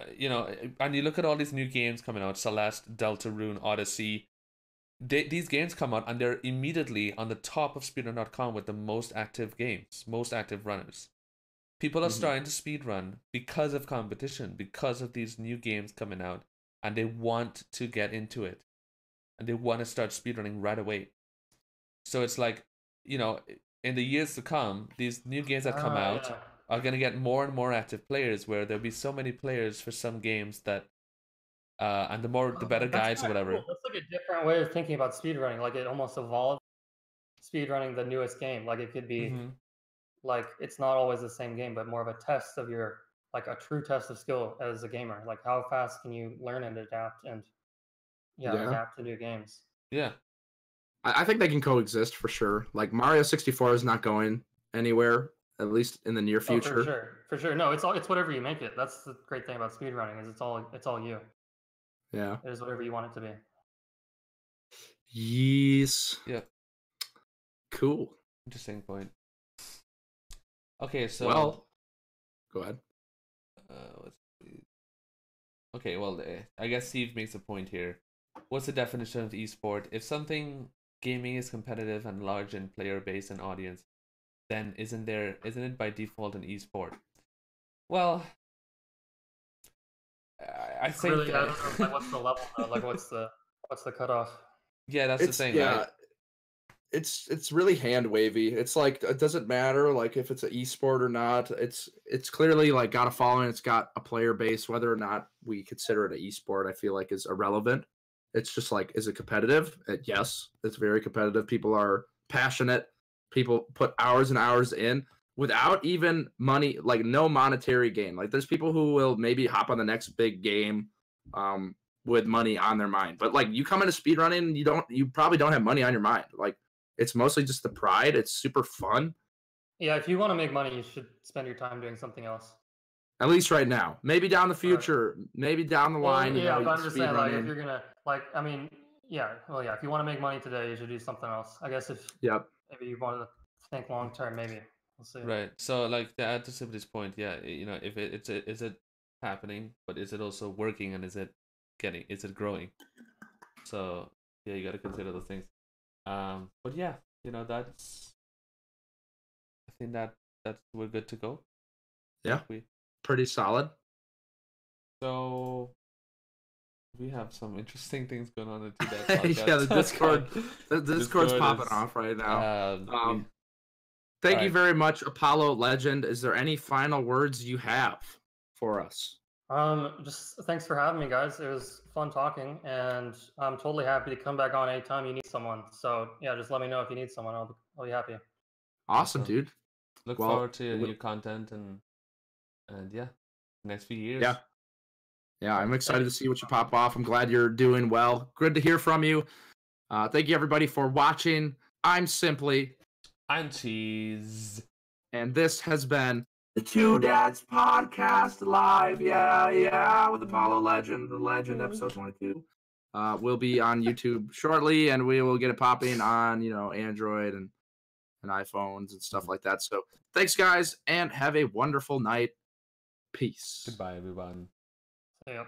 uh, you know uh, and you look at all these new games coming out celeste deltarune odyssey they, these games come out and they're immediately on the top of speedrun.com with the most active games most active runners people are Mhm. starting to speedrun because of competition because of these new games coming out and they want to get into it and they want to start speedrunning right away so it's like you know in the years to come these new games that come Ah, out yeah. are going to get more and more active players where there'll be so many players for some games that uh and the more the better guides or whatever cool. That's like a different way of thinking about speedrunning. Like it almost evolved speedrunning the newest game. Like it could be Mhm. Like it's not always the same game, but more of a test of your like a true test of skill as a gamer. Like how fast can you learn and adapt and yeah, Yeah. adapt to new games. yeah I, I think they can coexist for sure. Like Mario 64 is not going anywhere, at least in the near Oh, future. for sure, for sure. No, it's all it's whatever you make it. That's the great thing about speedrunning is it's all it's all you. Yeah. It is whatever you want it to be. Yes. Yeah. Cool. interesting point okay so well, go ahead. uh, what's the- okay well uh, i guess steve makes a point here what's the definition of esport if something gaming is competitive and large in player base and audience then isn't there isn't it by default an esport well i, I think really, I uh, don't know, like what's the level? Though? Like what's the what's the cutoff? [LAUGHS] Yeah, that's it's the thing. yeah. right? It's it's really hand wavy. It's like it doesn't matter like if it's an esport or not. It's it's clearly like got a following. It's got a player base. Whether or not we consider it an esport, I feel like is irrelevant. It's just like is it competitive? Uh, yes, it's very competitive. People are passionate. People put hours and hours in without even money, like no monetary gain. Like there's people who will maybe hop on the next big game um with money on their mind. But like you come into speedrunning, you don't you probably don't have money on your mind. Like it's mostly just the pride. It's super fun. Yeah, if you want to make money, you should spend your time doing something else. At least right now. Maybe down the Right. future, maybe down the Well, line, you yeah, know, but I'm just saying, like, if you're gonna, like, I mean, yeah, well, yeah, if you want to make money today, you should do something else. I guess if Yep. maybe you want to think long term, maybe we'll see. Right. So like to add to Sibley's point, yeah, you know, if it, it's a, is it happening, but is it also working and is it getting is it growing? So yeah, you got to consider those things. Um, but yeah, you know that's. I think that that's we're good to go. Yeah. We Pretty solid. so. We have some interesting things going on in [LAUGHS] the T-Dot [LAUGHS] Yeah, the podcast. Discord- The Discord's Discord popping is, off right now. Um, we- Um, Thank you alright. very much, Apollo Legend. Is there any final words you have for us? Um, just thanks for having me, guys. It was fun talking, and I'm totally happy to come back on anytime you need someone. So yeah, just let me know if you need someone. I'll be, I'll be happy. Awesome, Awesome. dude. look Well, forward to your we- new content and and yeah, next few years. Yeah. Yeah, I'm excited to see what you pop off. I'm glad you're doing well. Good to hear from you. Uh, thank you, everybody, for watching. I'm Simply, I'm cheese. and this has been the Two Dads Podcast Live. Yeah, yeah, with Apollo Legend, the Legend, episode 22. Uh, we'll be on YouTube shortly, and we will get it popping on, you know, Android and and iPhones and stuff like that. So, thanks, guys, and have a wonderful night. Peace. Goodbye, everyone. Yep.